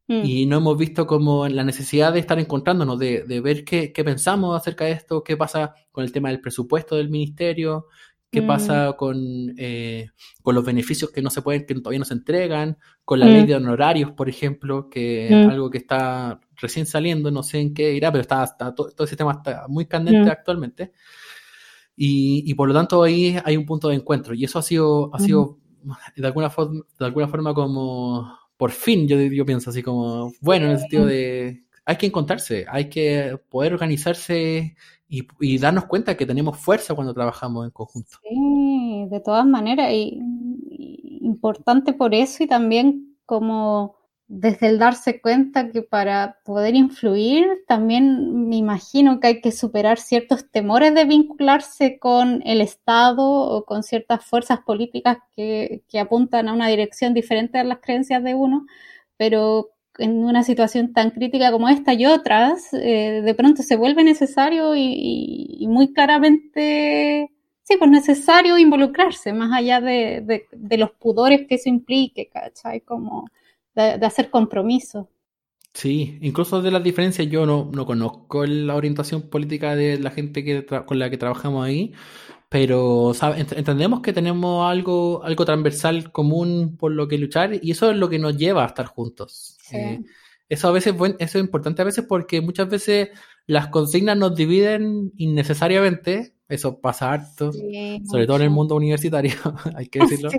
B: Mm. Y no hemos visto como la necesidad de estar encontrándonos, de, de ver qué, qué, pensamos acerca de esto, qué pasa con el tema del presupuesto del ministerio, qué mm. pasa con, eh, con los beneficios que no se pueden, que todavía no se entregan, con la ley mm. de honorarios, por ejemplo, que es mm. algo que está recién saliendo, no sé en qué irá, pero está, todo, ese tema está muy candente actualmente. Y, y, por lo tanto ahí hay un punto de encuentro. Y eso ha sido, ha sido de, alguna forma, de alguna forma como, por fin, yo, yo pienso así como, bueno, en el sentido de, hay que encontrarse, hay que poder organizarse y, darnos cuenta que tenemos fuerza cuando trabajamos en conjunto.
A: Sí, de todas maneras, y, importante por eso y también como desde el darse cuenta que para poder influir también me imagino que hay que superar ciertos temores de vincularse con el Estado o con ciertas fuerzas políticas que, que apuntan a una dirección diferente a las creencias de uno, pero en una situación tan crítica como esta y otras, eh, de pronto se vuelve necesario y, muy claramente, sí, pues necesario involucrarse, más allá de, los pudores que eso implique, ¿cachai? Como de, hacer compromisos.
B: Sí, incluso de las diferencias yo no, no conozco la orientación política de la gente que con la que trabajamos ahí, pero entendemos que tenemos algo, algo transversal común por lo que luchar y eso es lo que nos lleva a estar juntos. Eh, eso a veces eso es importante a veces porque muchas veces las consignas nos dividen innecesariamente. Eso pasa harto, sobre todo en el mundo universitario, [LAUGHS] hay que decirlo.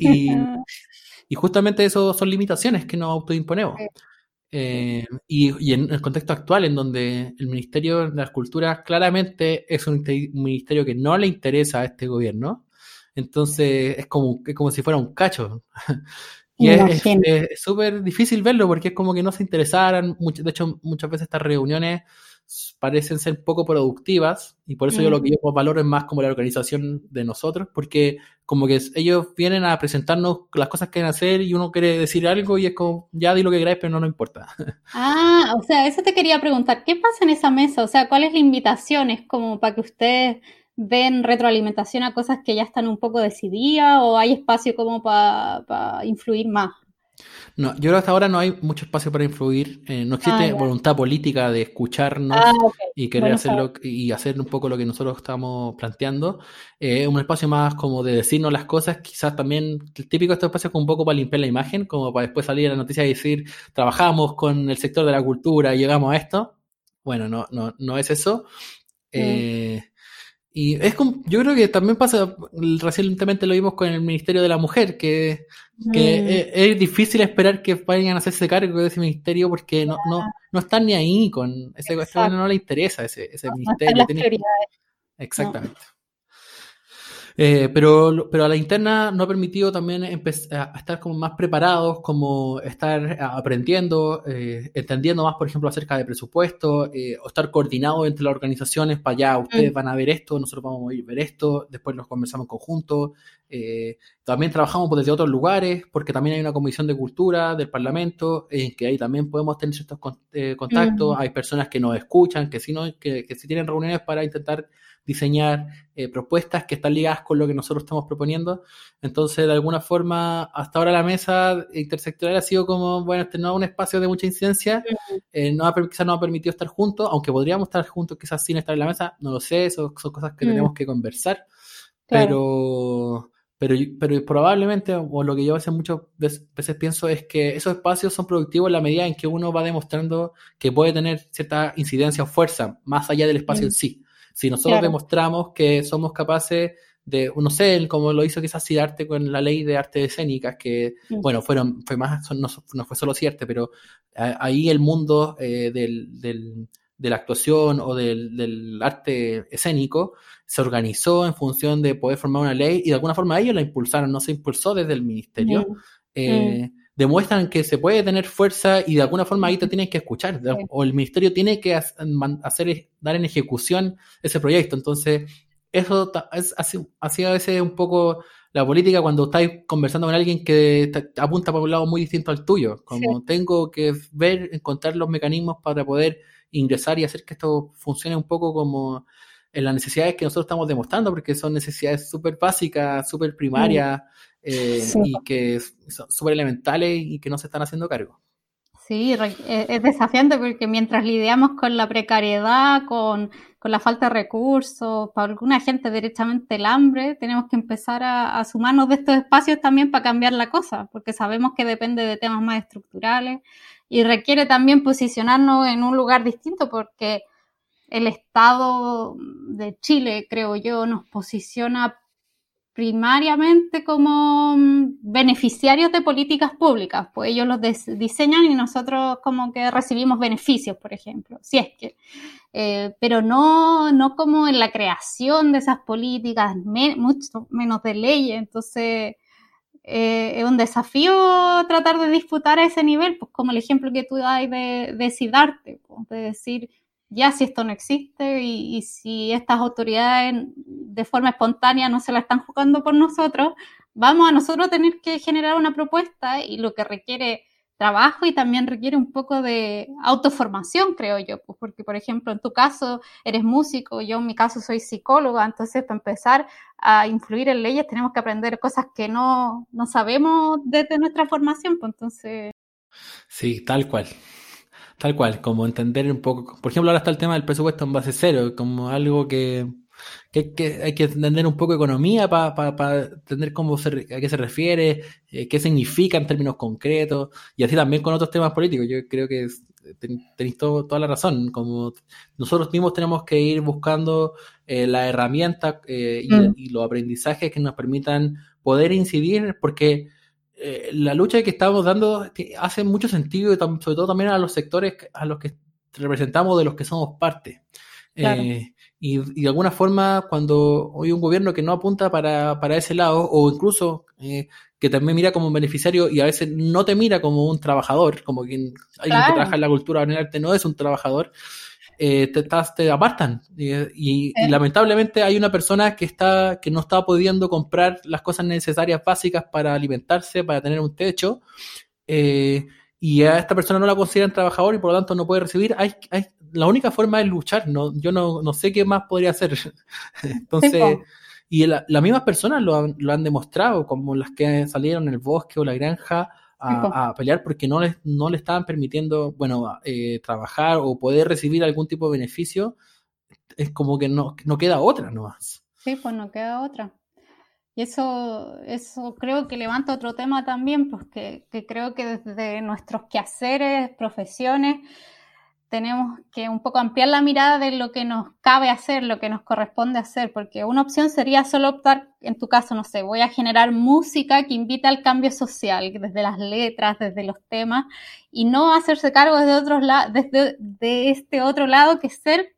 B: Y, [LAUGHS] y, justamente eso son limitaciones que nos autoimponemos. Eh, y, en el contexto actual, en donde el Ministerio de las Culturas claramente es un, ministerio que no le interesa a este gobierno, entonces es como, es como si fuera un cacho. [LAUGHS] y es súper difícil verlo porque es como que no se interesaran. de hecho, muchas veces estas reuniones parecen ser poco productivas y por eso yo lo que yo valoro es más como la organización de nosotros, porque como que ellos vienen a presentarnos las cosas que quieren hacer y uno quiere decir algo y es como, ya di lo que queráis, pero no nos importa. [LAUGHS]
A: Ah, o sea, eso te quería preguntar, ¿qué pasa en esa mesa? O sea, ¿cuál es la invitación? ¿Es como para que ustedes den retroalimentación a cosas que ya están un poco decididas o hay espacio como para influir más?
B: No, yo creo que hasta ahora no hay mucho espacio para influir. Eh, no existe ah, voluntad política de escucharnos ah, y querer hacerlo y hacer un poco lo que nosotros estamos planteando. Es eh, un espacio más como de decirnos las cosas, quizás también el típico de estos espacios como un poco para limpiar la imagen, como para después salir a la noticia y decir trabajamos con el sector de la cultura y llegamos a esto. Bueno, no, no, no es eso. Mm. Y es yo creo que también pasa, recientemente lo vimos con el Ministerio de la Mujer, que, que mm. es, difícil esperar que vayan a hacerse cargo de ese ministerio porque no, no, no están ni ahí con ese cuestión, no le interesa ese, ese ministerio. Exactamente. Eh, pero, pero a la interna no ha permitido también a estar como más preparados, como estar aprendiendo, eh, entendiendo más, por ejemplo, acerca de presupuesto, eh, o estar coordinados entre las organizaciones para allá, ustedes mm. van a ver esto, nosotros vamos a ir a ver esto, después nos conversamos en conjunto. también trabajamos desde otros lugares, porque también hay una comisión de cultura del Parlamento, en que ahí también podemos tener ciertos contactos, mm. hay personas que nos escuchan, que sí, no, que, que sí tienen reuniones para intentar diseñar eh, propuestas que están ligadas con lo que nosotros estamos proponiendo. Entonces, de alguna forma, hasta ahora la mesa intersectorial ha sido como, bueno, este no es un espacio de mucha incidencia, eh, no ha, quizás no ha permitido estar juntos, aunque podríamos estar juntos quizás sin estar en la mesa, no lo sé, son, son cosas que mm. tenemos que conversar, pero... Pero, pero probablemente, o lo que yo a veces muchas veces pienso es que esos espacios son productivos en la medida en que uno va demostrando que puede tener cierta incidencia o fuerza más allá del espacio en sí. Si nosotros demostramos que somos capaces de, no sé, como lo hizo quizás Sidarte con la ley de artes escénicas, que, mm. bueno, fueron, fue más, no, fue solo cierto, pero ahí el mundo eh, del, del, de la actuación o del, del, arte escénico se organizó en función de poder formar una ley y de alguna forma ellos la impulsaron, no se impulsó desde el ministerio. Mm. Eh, mm demuestran que se puede tener fuerza y de alguna forma ahí te tienen que escuchar, o el ministerio tiene que hacer, dar en ejecución ese proyecto. Entonces, eso es así, a veces un poco la política cuando estáis conversando con alguien que apunta por un lado muy distinto al tuyo. Como tengo que ver, encontrar los mecanismos para poder ingresar y hacer que esto funcione un poco como en las necesidades que nosotros estamos demostrando, porque son necesidades súper básicas, súper primarias, eh, y que son súper elementales y que no se están haciendo cargo.
A: Sí, e, es desafiante porque mientras lidiamos con la precariedad, con, la falta de recursos, para alguna gente directamente el hambre, tenemos que empezar a, sumarnos de estos espacios también para cambiar la cosa, porque sabemos que depende de temas más estructurales y requiere también posicionarnos en un lugar distinto porque el Estado de Chile, creo yo, nos posiciona primariamente como mm, beneficiarios de políticas públicas, pues ellos los diseñan y nosotros como que recibimos beneficios, por ejemplo, si es que, eh, pero no, no como en la creación de esas políticas, mucho menos de leyes, entonces eh, es un desafío tratar de disputar a ese nivel, pues como el ejemplo que tú das de, de Sidarte, pues, de decir, ya si esto no existe y, si estas autoridades de forma espontánea no se la están jugando por nosotros, vamos a nosotros tener que generar una propuesta y lo que requiere trabajo y también requiere un poco de autoformación, creo yo, pues porque por ejemplo en tu caso eres músico, yo en mi caso soy psicóloga, entonces para empezar a influir en leyes tenemos que aprender cosas que no, no sabemos desde nuestra formación, pues entonces...
B: Sí, tal cual. Tal cual, como entender un poco. Por ejemplo, ahora está el tema del presupuesto en base cero, como algo que, que, hay que entender un poco economía para entender cómo se, a qué se refiere, eh, qué significa en términos concretos, y así también con otros temas políticos. Yo creo que tenéis toda la razón. Como nosotros mismos tenemos que ir buscando eh, la herramienta eh, y, mm. y, los aprendizajes que nos permitan poder incidir, porque eh, la lucha que estamos dando hace mucho sentido, sobre todo también a los sectores a los que representamos, de los que somos parte. Eh, y, de alguna forma, cuando hay un gobierno que no apunta para, para ese lado, o incluso eh, que también mira como un beneficiario y a veces no te mira como un trabajador, como quien alguien que trabaja en la cultura en el arte no es un trabajador, eh, te, te, apartan. Y, lamentablemente hay una persona que, está, que no está pudiendo comprar las cosas necesarias básicas para alimentarse, para tener un techo. Eh, y a esta persona no la consideran trabajador y por lo tanto no puede recibir. Hay, hay, la única forma es luchar, no, yo no, no sé qué más podría hacer. [LAUGHS] Entonces, y las mismas personas lo han, lo han demostrado, como las que salieron en el bosque o la granja a, pelear porque no les, no le estaban permitiendo, bueno, eh, trabajar o poder recibir algún tipo de beneficio, es como que no, no queda otra nomás.
A: Sí, pues no queda otra. Y eso, eso creo que levanta otro tema también, porque que creo que desde nuestros quehaceres, profesiones, tenemos que un poco ampliar la mirada de lo que nos cabe hacer, lo que nos corresponde hacer, porque una opción sería solo optar, en tu caso, no sé, voy a generar música que invita al cambio social, desde las letras, desde los temas, y no hacerse cargo desde, otros desde de este otro lado que ser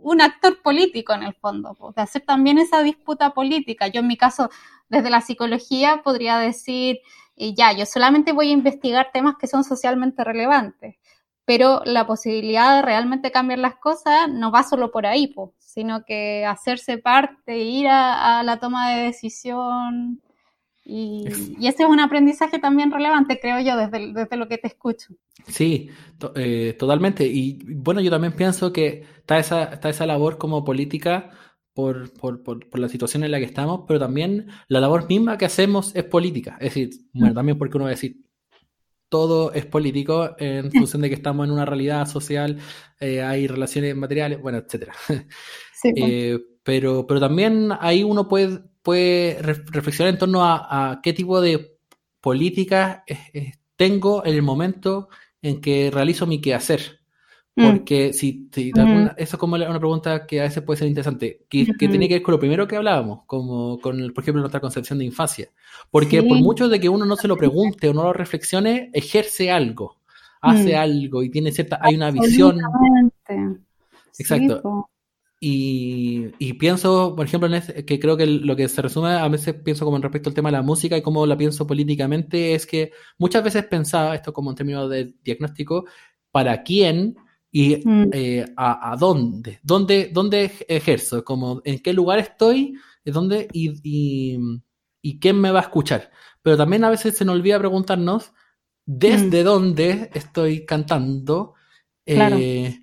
A: un actor político en el fondo, de hacer también esa disputa política. Yo en mi caso, desde la psicología, podría decir, eh, ya, yo solamente voy a investigar temas que son socialmente relevantes pero la posibilidad de realmente cambiar las cosas no va solo por ahí, sino que hacerse parte, ir a, la toma de decisión. Y, ese es un aprendizaje también relevante, creo yo, desde, desde lo que te escucho.
B: Sí, eh, totalmente. Y bueno, yo también pienso que está esa, está esa labor como política por, por, por, por, la situación en la que estamos, pero también la labor misma que hacemos es política. Es decir, bueno, mm. también porque uno va a decir, todo es político en [LAUGHS] función de que estamos en una realidad social, eh, hay relaciones materiales, bueno, etcétera. [LAUGHS] Eh, pero, pero también ahí uno puede, puede reflexionar en torno a, qué tipo de políticas tengo en el momento en que realizo mi quehacer. Mm. Porque si, eso es como una pregunta que a veces puede ser interesante, que, tiene que ver con lo primero que hablábamos, como con, por ejemplo, nuestra concepción de infancia. Porque por mucho de que uno no se lo pregunte o no lo reflexione, ejerce algo, hace mm. algo y tiene cierta, hay una visión. Exacto. Y, y, pienso, por ejemplo, en este, que creo que lo que se resume, a veces pienso como en respecto al tema de la música y cómo la pienso políticamente, es que muchas veces pensaba, esto como en términos de diagnóstico, para quién y mm. eh, a, dónde, dónde, dónde ejerzo, como en qué lugar estoy, dónde y, y, quién me va a escuchar. Pero también a veces se nos olvida preguntarnos desde mm. dónde estoy cantando eh,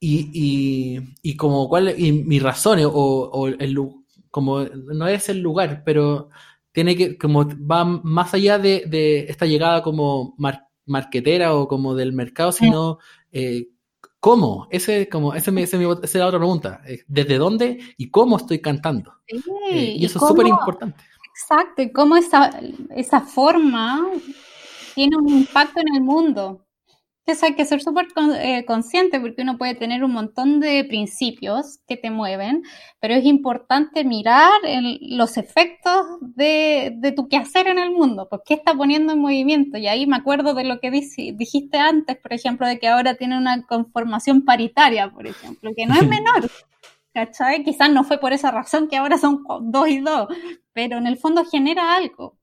B: y, y, como cuál y mi razón o, o, el como no es el lugar, pero tiene que como va más allá de, de esta llegada como marquetera o como del mercado, sino eh, ¿Cómo? Ese, como, ese, ese, esa es la otra pregunta. Eh, ¿Desde dónde y cómo estoy cantando? Eh, y eso es súper importante.
A: Exacto, y cómo esa, esa forma tiene un impacto en el mundo. Entonces hay que ser súper eh, consciente porque uno puede tener un montón de principios que te mueven, pero es importante mirar los efectos de, de, tu quehacer en el mundo, pues qué está poniendo en movimiento. Y ahí me acuerdo de lo que dijiste antes, por ejemplo, de que ahora tiene una conformación paritaria, por ejemplo, que no es [LAUGHS] menor. ¿Cachai? Quizás no fue por esa razón que ahora son dos y dos, pero en el fondo genera algo.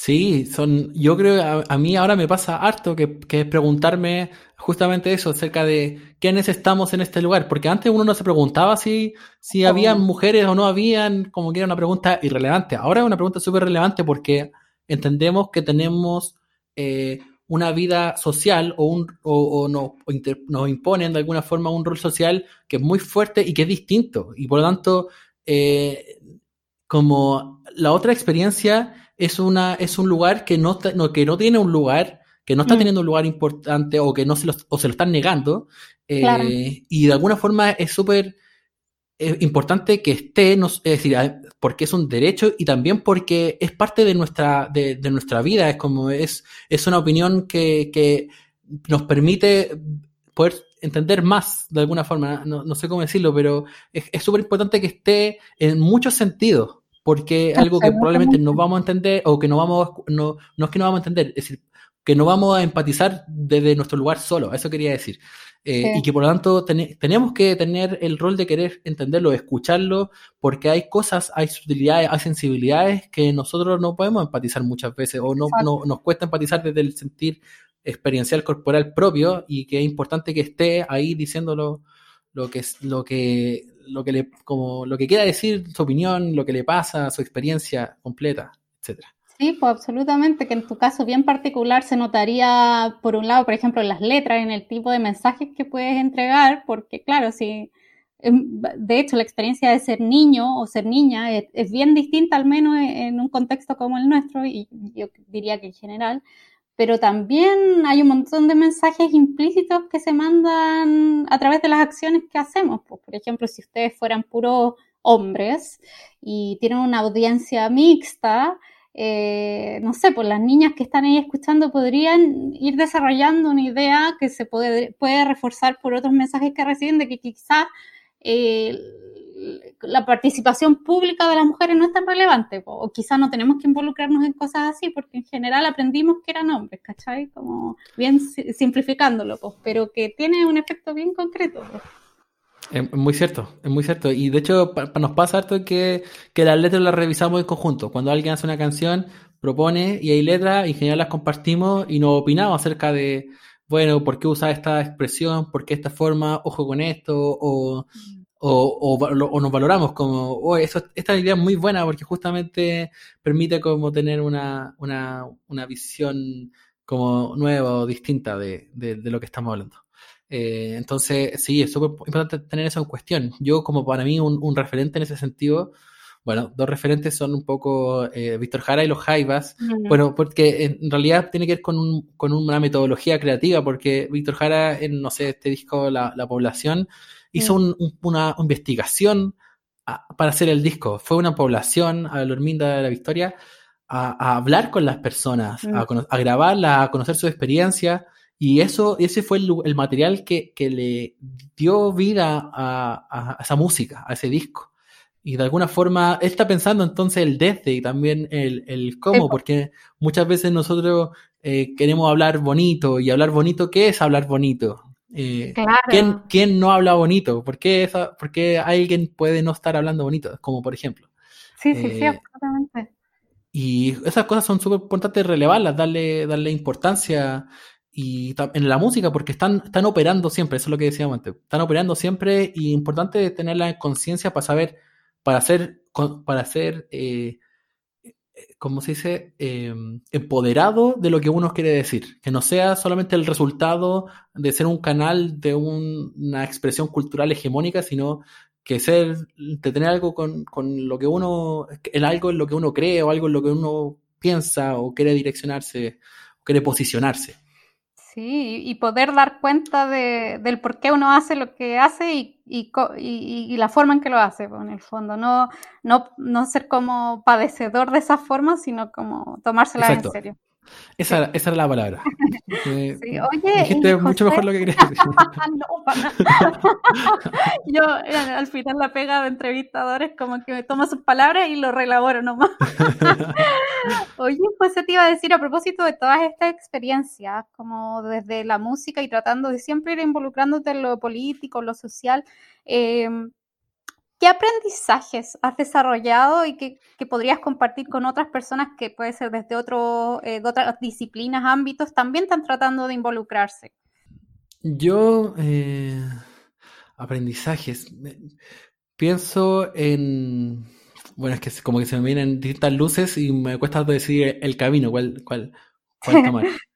B: Sí, son, yo creo, a, mí ahora me pasa harto que, que, preguntarme justamente eso, acerca de quiénes estamos en este lugar, porque antes uno no se preguntaba si, si habían mujeres o no habían, como que era una pregunta irrelevante. Ahora es una pregunta súper relevante porque entendemos que tenemos eh, una vida social o, un, o, o, no, nos imponen de alguna forma un rol social que es muy fuerte y que es distinto. Y por lo tanto, eh, como la otra experiencia es, una, es un lugar que no, que no tiene un lugar, que no está mm. teniendo un lugar importante o que no se lo, o se lo están negando. Eh, y de alguna forma es súper eh, importante que esté, es decir, porque es un derecho y también porque es parte de nuestra, de, de nuestra vida, es como es, es una opinión que, que nos permite poder entender más de alguna forma, no, no sé cómo decirlo, pero es súper importante que esté en muchos sentidos, porque algo que probablemente no vamos a entender o que no vamos, no, no es que no vamos a entender, es decir, que no vamos a empatizar desde nuestro lugar solo, eso quería decir. Eh, y que por lo tanto tenemos que tener el rol de querer entenderlo, escucharlo, porque hay cosas, hay sutilidades, hay sensibilidades que nosotros no podemos empatizar muchas veces o no, no, nos cuesta empatizar desde el sentir experiencial corporal propio y que es importante que esté ahí diciéndolo lo que es lo que lo que le como lo que quiera decir su opinión lo que le pasa su experiencia completa etcétera.
A: Sí, pues absolutamente, que en tu caso bien particular se notaría, por un lado, por ejemplo, en las letras, en el tipo de mensajes que puedes entregar, porque claro, si, em, de hecho, la experiencia de ser niño o ser niña es, bien distinta, al menos en un contexto como el nuestro, y yo diría que en general, pero también hay un montón de mensajes implícitos que se mandan a través de las acciones que hacemos. Pues, por ejemplo, si ustedes fueran puros hombres y tienen una audiencia mixta, eh, no sé, pues las niñas que están ahí escuchando podrían ir desarrollando una idea que se puede, puede reforzar por otros mensajes que reciben de que quizás eh, la participación pública de las mujeres no es tan relevante, o quizás no tenemos que involucrarnos en cosas así, porque en general aprendimos que eran hombres, ¿cachai? Como bien simplificándolo, pues, pero que tiene un efecto bien concreto.
B: Es muy cierto, es muy cierto. Y de hecho, nos pasa harto que, que las letras las revisamos en conjunto. Cuando alguien hace una canción, propone y hay letras, y en general las compartimos y nos opinamos acerca de, bueno, ¿por qué usar esta expresión? ¿Por qué esta forma? Ojo con esto. O, o, o, nos valoramos como, oh, eso, esta idea es muy buena porque justamente permite como tener una, una, una visión como nueva o distinta de, de, de lo que estamos hablando. Eh, entonces, sí, es súper importante tener eso en cuestión. Yo, como para mí, un, referente en ese sentido, bueno, dos referentes son un poco eh, Víctor Jara y los Jaivas. Bueno, porque en realidad tiene que ver con, un, con una metodología creativa, porque Víctor Jara, en, no sé, este disco, La, población, hizo una investigación para hacer el disco. Fue una población a Lorminda de la Victoria a, hablar con las personas, a, a grabarla, a conocer su experiencia y eso, ese fue el, material que, le dio vida a, esa música, a ese disco. Y de alguna forma, él está pensando entonces el desde y también el, cómo, porque muchas veces nosotros eh, queremos hablar bonito, y hablar bonito, ¿qué es hablar bonito? Eh, ¿quién, no habla bonito? ¿Por qué, esa, ¿Por qué alguien puede no estar hablando bonito? Como por ejemplo.
A: Sí, sí, sí, eh, absolutamente.
B: Y esas cosas son súper importantes relevarlas, darle, darle importancia y en la música, porque están, están operando siempre, eso es lo que decíamos antes, están operando siempre y importante tenerla en conciencia para saber, para ser, para ser eh, eh, ¿cómo se dice? Em, empoderado de lo que uno quiere decir, que no sea solamente el resultado de ser un canal de una expresión cultural hegemónica, sino que ser, de tener algo con, con lo que uno, el algo en lo que uno cree o algo en lo que uno piensa o quiere direccionarse, o quiere posicionarse.
A: Sí, y poder dar cuenta de, del por qué uno hace lo que hace y, y, y, la forma en que lo hace, pues, en el fondo. No, no, no ser como padecedor de esa forma, sino como tomársela en serio.
B: Esa, esa era la palabra. [LAUGHS] sí, oye, dijiste mucho mejor lo que querías decir. [LAUGHS] no, para [LAUGHS]
A: Yo eh, al final la pega de entrevistadores como que me tomo sus palabras y lo relaboro nomás. oye, pues te iba a decir a propósito de todas estas experiencias, como desde la música y tratando de siempre ir involucrándote en lo político, lo social, eh, ¿Qué aprendizajes has desarrollado y que, podrías compartir con otras personas que puede ser desde otro, eh, de otras disciplinas, ámbitos, también están tratando de involucrarse?
B: Yo, eh, aprendizajes, pienso en, bueno, es que como que se me vienen distintas luces y me cuesta decidir el camino, cuál, cuál, cuál tomar. [LAUGHS]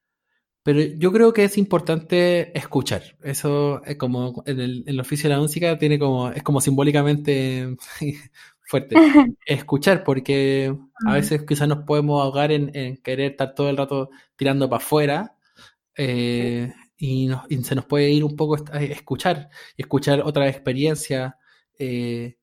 B: Pero yo creo que es importante escuchar. Eso es como en el, oficio de la música tiene como, es como simbólicamente [LAUGHS] fuerte. [LAUGHS] Escuchar, porque a veces quizás nos podemos ahogar en, querer estar todo el rato tirando para afuera. Eh, y, se nos puede ir un poco a escuchar, y escuchar otra experiencia. Eh,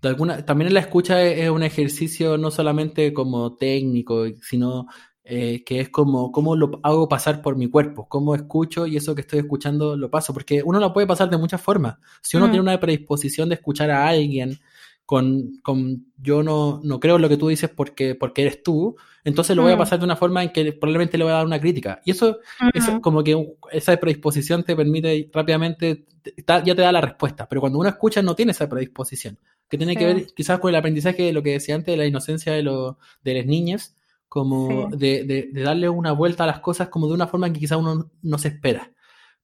B: de alguna, también la escucha es, un ejercicio no solamente como técnico, sino eh, que es como cómo lo hago pasar por mi cuerpo, cómo escucho y eso que estoy escuchando lo paso, porque uno lo puede pasar de muchas formas. Si uno mm. tiene una predisposición de escuchar a alguien con, con yo no, no creo en lo que tú dices porque, porque eres tú, entonces lo voy a mm. pasar de una forma en que probablemente le voy a dar una crítica. Y eso, es como que esa predisposición te permite rápidamente, ya te da la respuesta, pero cuando uno escucha no tiene esa predisposición, que tiene que ver quizás con el aprendizaje de lo que decía antes, de la inocencia de, lo, de las niñas, como de, de, darle una vuelta a las cosas como de una forma en que quizás uno no se espera.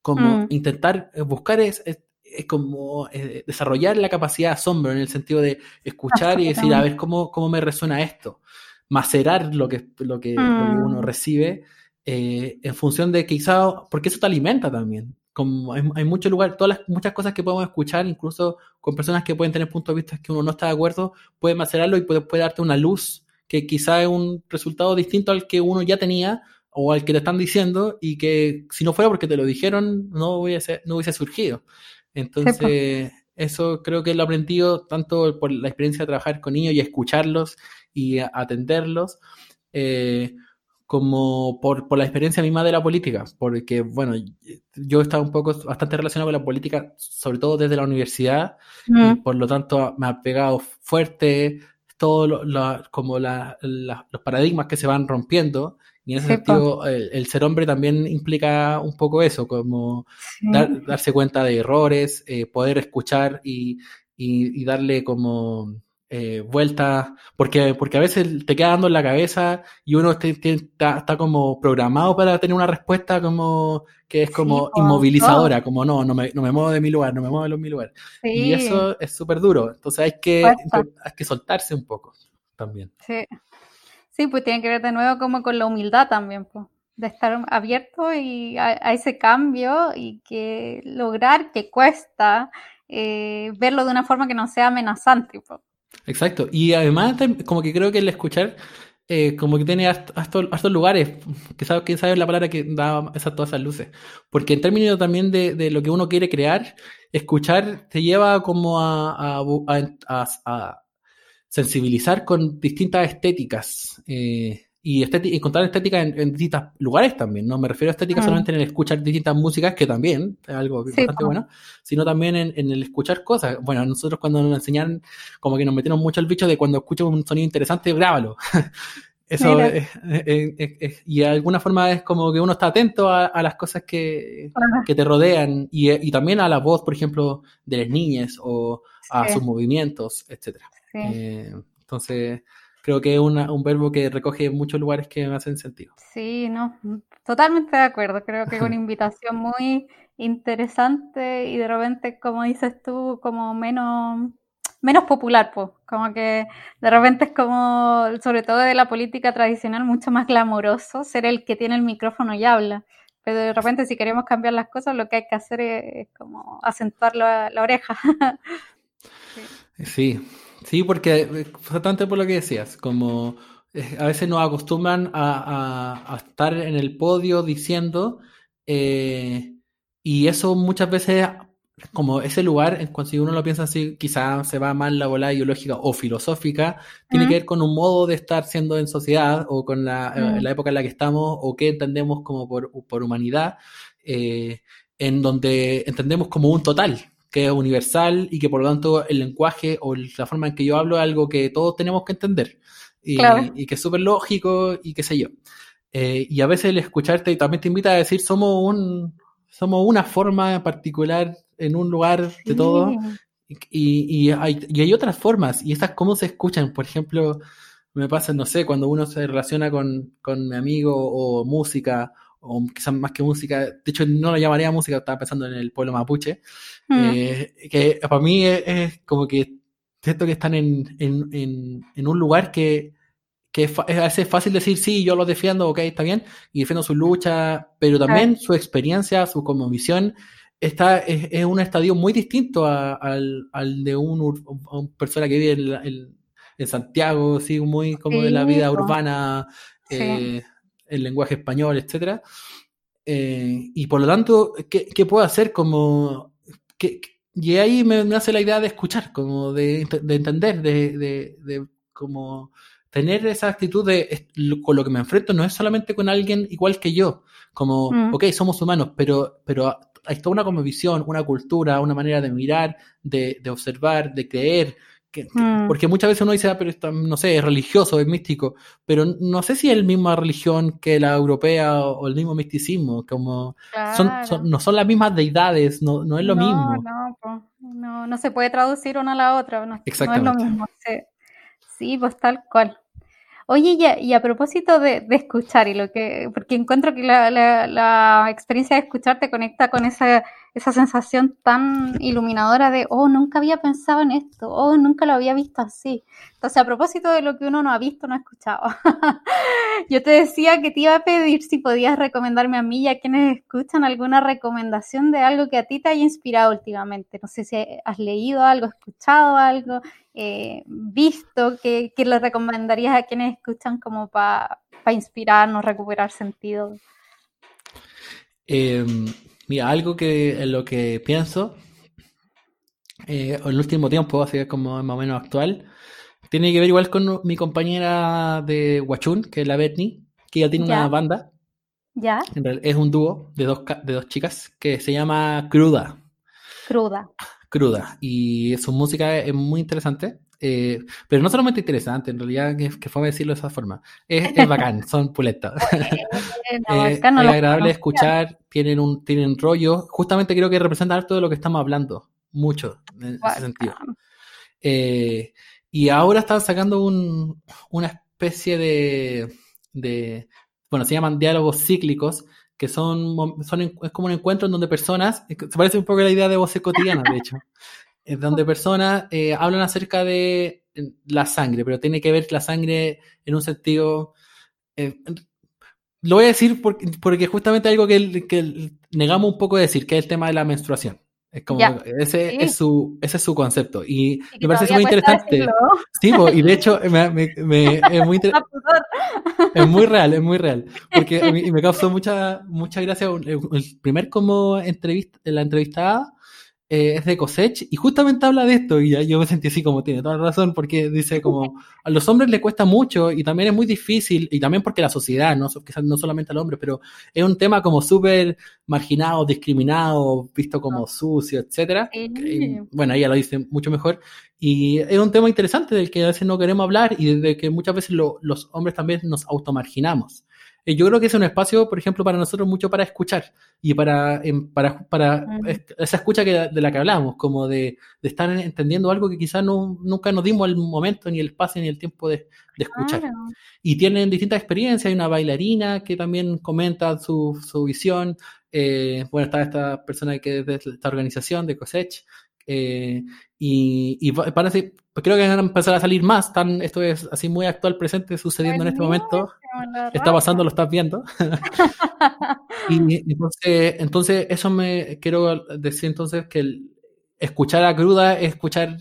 B: Como mm. intentar eh, buscar es, es, como eh, desarrollar la capacidad de asombro en el sentido de escuchar y decir, a ver, ¿cómo, cómo me resuena esto? macerar lo que, lo que, uno mm. recibe eh, en función de quizá, porque eso te alimenta también. Como hay, hay muchos lugares, todas las, muchas cosas que podemos escuchar, incluso con personas que pueden tener puntos de vista que uno no está de acuerdo, puede macerarlo y puede, puede darte una luz que quizá es un resultado distinto al que uno ya tenía o al que te están diciendo y que si no fuera porque te lo dijeron no hubiese, no hubiese surgido. Entonces, eso creo que lo he aprendido tanto por la experiencia de trabajar con niños y escucharlos y atenderlos, eh, como por, por, la experiencia misma de la política, porque, bueno, yo he estado un poco bastante relacionado con la política, sobre todo desde la universidad, y por lo tanto me ha pegado fuerte todo como la, los paradigmas que se van rompiendo, y en ese sentido el, ser hombre también implica un poco eso, como darse cuenta de errores, eh, poder escuchar y, y darle como eh, vueltas, porque, porque a veces te queda dando en la cabeza y uno está, como programado para tener una respuesta como que es como inmovilizadora, como no, no me, no me, muevo de mi lugar, no me muevo de mi lugar. Y eso es súper duro, entonces hay que, hay que soltarse un poco también.
A: Sí. sí, pues tiene que ver de nuevo como con la humildad también, pues de estar abierto y a, ese cambio y que lograr que cuesta eh, verlo de una forma que no sea amenazante. Pues.
B: Exacto. Y además, como que creo que el escuchar, eh, como que tiene estos lugares, que sabe, quién sabe la palabra que da esas, todas esas luces. Porque en términos también de, de, lo que uno quiere crear, escuchar te lleva como a, a, a sensibilizar con distintas estéticas. Eh, y, encontrar estética en, distintos lugares también, no me refiero a estética mm. solamente en el escuchar distintas músicas, que también es algo bastante bueno, sino también en, el escuchar cosas. Bueno, nosotros cuando nos enseñan, como que nos metieron mucho el bicho de cuando escuchas un sonido interesante, grábalo. [LAUGHS] Eso es, y de alguna forma es como que uno está atento a, las cosas que, que te rodean y, y, también a la voz, por ejemplo, de las niñas o a sus movimientos, etcétera. Eh, entonces, creo que es un verbo que recoge muchos lugares que me hacen sentido.
A: Sí, no, totalmente de acuerdo. Creo que es una [LAUGHS] invitación muy interesante y de repente, como dices tú, como menos, menos popular, pues. Como que de repente es como, sobre todo de la política tradicional, mucho más glamoroso ser el que tiene el micrófono y habla. Pero de repente, si queremos cambiar las cosas, lo que hay que hacer es, como acentuar la, la oreja. [LAUGHS]
B: sí. sí. Sí, porque exactamente por lo que decías, como eh, a veces nos acostumbran a, estar en el podio diciendo, eh, y eso muchas veces, como ese lugar, cuando si uno lo piensa así, quizás se va mal la bola ideológica o filosófica, tiene que ver con un modo de estar siendo en sociedad o con la, eh, la época en la que estamos o qué entendemos como por, por humanidad, en donde entendemos como un total que es universal y que por lo tanto el lenguaje o la forma en que yo hablo es algo que todos tenemos que entender. Y, que es súper lógico y qué sé yo. Eh, y a veces el escucharte también te invita a decir somos un somos una forma particular en un lugar de todo y, y, hay, y hay otras formas y estas cómo se escuchan, por ejemplo, me pasa, no sé, cuando uno se relaciona con, con mi amigo o música o quizás más que música, de hecho no lo llamaría música, estaba pensando en el pueblo mapuche, mm. eh, que para mí es, como que siento que están en, en, en, un lugar que, que es, a veces fácil decir, sí, yo lo defiendo, ok, está bien, y defiendo su lucha, pero también su experiencia, su visión está, es, es, un estadio muy distinto al, al, de un, una persona que vive en, en, Santiago, sí, muy como de la vida urbana. Eh, el lenguaje español, etcétera. Eh, y por lo tanto, ¿qué, qué puedo hacer como... Que, y ahí me, hace la idea de escuchar, como de, de entender, de, de, de, como tener esa actitud de con lo que me enfrento no es solamente con alguien igual que yo, como, mm. ok, somos humanos, pero, pero hay toda una como visión, una cultura, una manera de mirar, de, de observar, de creer, Mm. Porque muchas veces uno dice, ah, pero esto, no sé, es religioso, es místico, pero no sé si es la misma religión que la europea o, el mismo misticismo, como son, no son las mismas deidades, no, no es lo mismo.
A: No, no, no se puede traducir una a la otra, no, es lo mismo. Sí, pues tal cual. Oye, y a, propósito de, escuchar, y lo que, porque encuentro que la, la, experiencia de escuchar te conecta con esa, esa sensación tan iluminadora de, oh, nunca había pensado en esto, oh, nunca lo había visto así. Entonces, a propósito de lo que uno no ha visto, no ha escuchado, [LAUGHS] yo te decía que te iba a pedir si podías recomendarme a mí y a quienes escuchan alguna recomendación de algo que a ti te haya inspirado últimamente. No sé si has leído algo, escuchado algo, eh, visto, que, le recomendarías a quienes escuchan como para inspirarnos, recuperar sentido?
B: Em, mira, algo que en lo que pienso eh, en el último tiempo, así como más o menos actual, tiene que ver igual con mi compañera de Huachun, que es la Bethany, que ya tiene una banda.
A: Ya.
B: es un dúo de dos, de dos chicas que se llama Cruda.
A: Cruda
B: cruda y su música es muy interesante. Eh, pero no solamente interesante, en realidad, que, que fue decirlo de esa forma. Es, es bacán, [LAUGHS] son puletas. [LAUGHS] Eh, es agradable escuchar, tienen un tienen rollo. Justamente creo que representan todo lo que estamos hablando, mucho en ese sentido. Eh, y ahora están sacando un, una especie de, de, bueno, se llaman diálogos cíclicos, que son, son es como un encuentro en donde personas, se parece un poco a la idea de voces cotidianas, de hecho, [LAUGHS] donde personas eh, hablan acerca de la sangre, pero tiene que ver la sangre en un sentido... Eh, lo voy a decir porque, porque justamente algo que, que, negamos un poco de decir, que es el tema de la menstruación. Es como, ese, es su, ese es su concepto. Y, me parece muy interesante. Sí, y de hecho me, me, es, muy [LAUGHS] es muy real, es muy real. Porque me, me causó mucha, mucha gracia el primer como entrevista, la entrevistada eh, es de Cosech y justamente habla de esto y yo me sentí así como tiene toda la razón porque dice como a los hombres le cuesta mucho y también es muy difícil y también porque la sociedad, no, quizás no solamente al hombre, pero es un tema como súper marginado, discriminado, visto como sucio, etcétera. bueno, ella lo dice mucho mejor y es un tema interesante del que a veces no queremos hablar y de que muchas veces los hombres también nos automarginamos. Eh, yo creo que es un espacio, por ejemplo, para nosotros mucho para escuchar y para, em, para, para esa escucha que, de la que hablamos, como de, de estar entendiendo algo que quizás no, nunca nos dimos el momento, ni el espacio, ni el tiempo de, de escuchar. Y tienen distintas experiencias, hay una bailarina que también comenta su, su visión, eh, bueno, está esta persona que es de esta organización de Cosech, eh, y, y parece, creo que van a empezar a salir más. Tan, esto es así muy actual, presente, sucediendo en este momento. Está pasando, lo estás viendo. [LAUGHS] y entonces, entonces, eso me quiero decir entonces que escuchar a Cruda es escuchar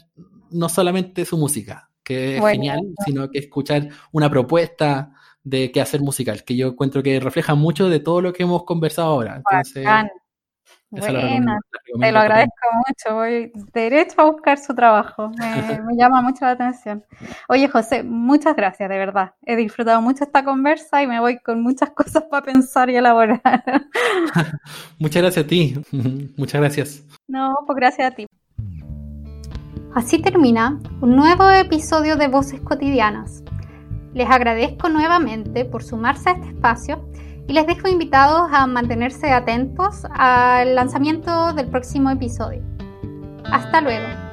B: no solamente su música, que es genial, sino que escuchar una propuesta de qué hacer musical, que yo encuentro que refleja mucho de todo lo que hemos conversado ahora. Entonces,
A: bueno, te lo agradezco mucho. Voy derecho a buscar su trabajo. [LAUGHS] Me, llama mucho la atención. Oye, José, muchas gracias, de verdad. He disfrutado mucho esta conversa y me voy con muchas [LAUGHS] cosas para pensar y elaborar. [LAUGHS]
B: muchas gracias a ti. muchas gracias.
A: No, pues gracias a ti. Así termina un nuevo episodio de Voces Cotidianas. Les agradezco nuevamente por sumarse a este espacio y les dejo invitados a mantenerse atentos al lanzamiento del próximo episodio. Hasta luego.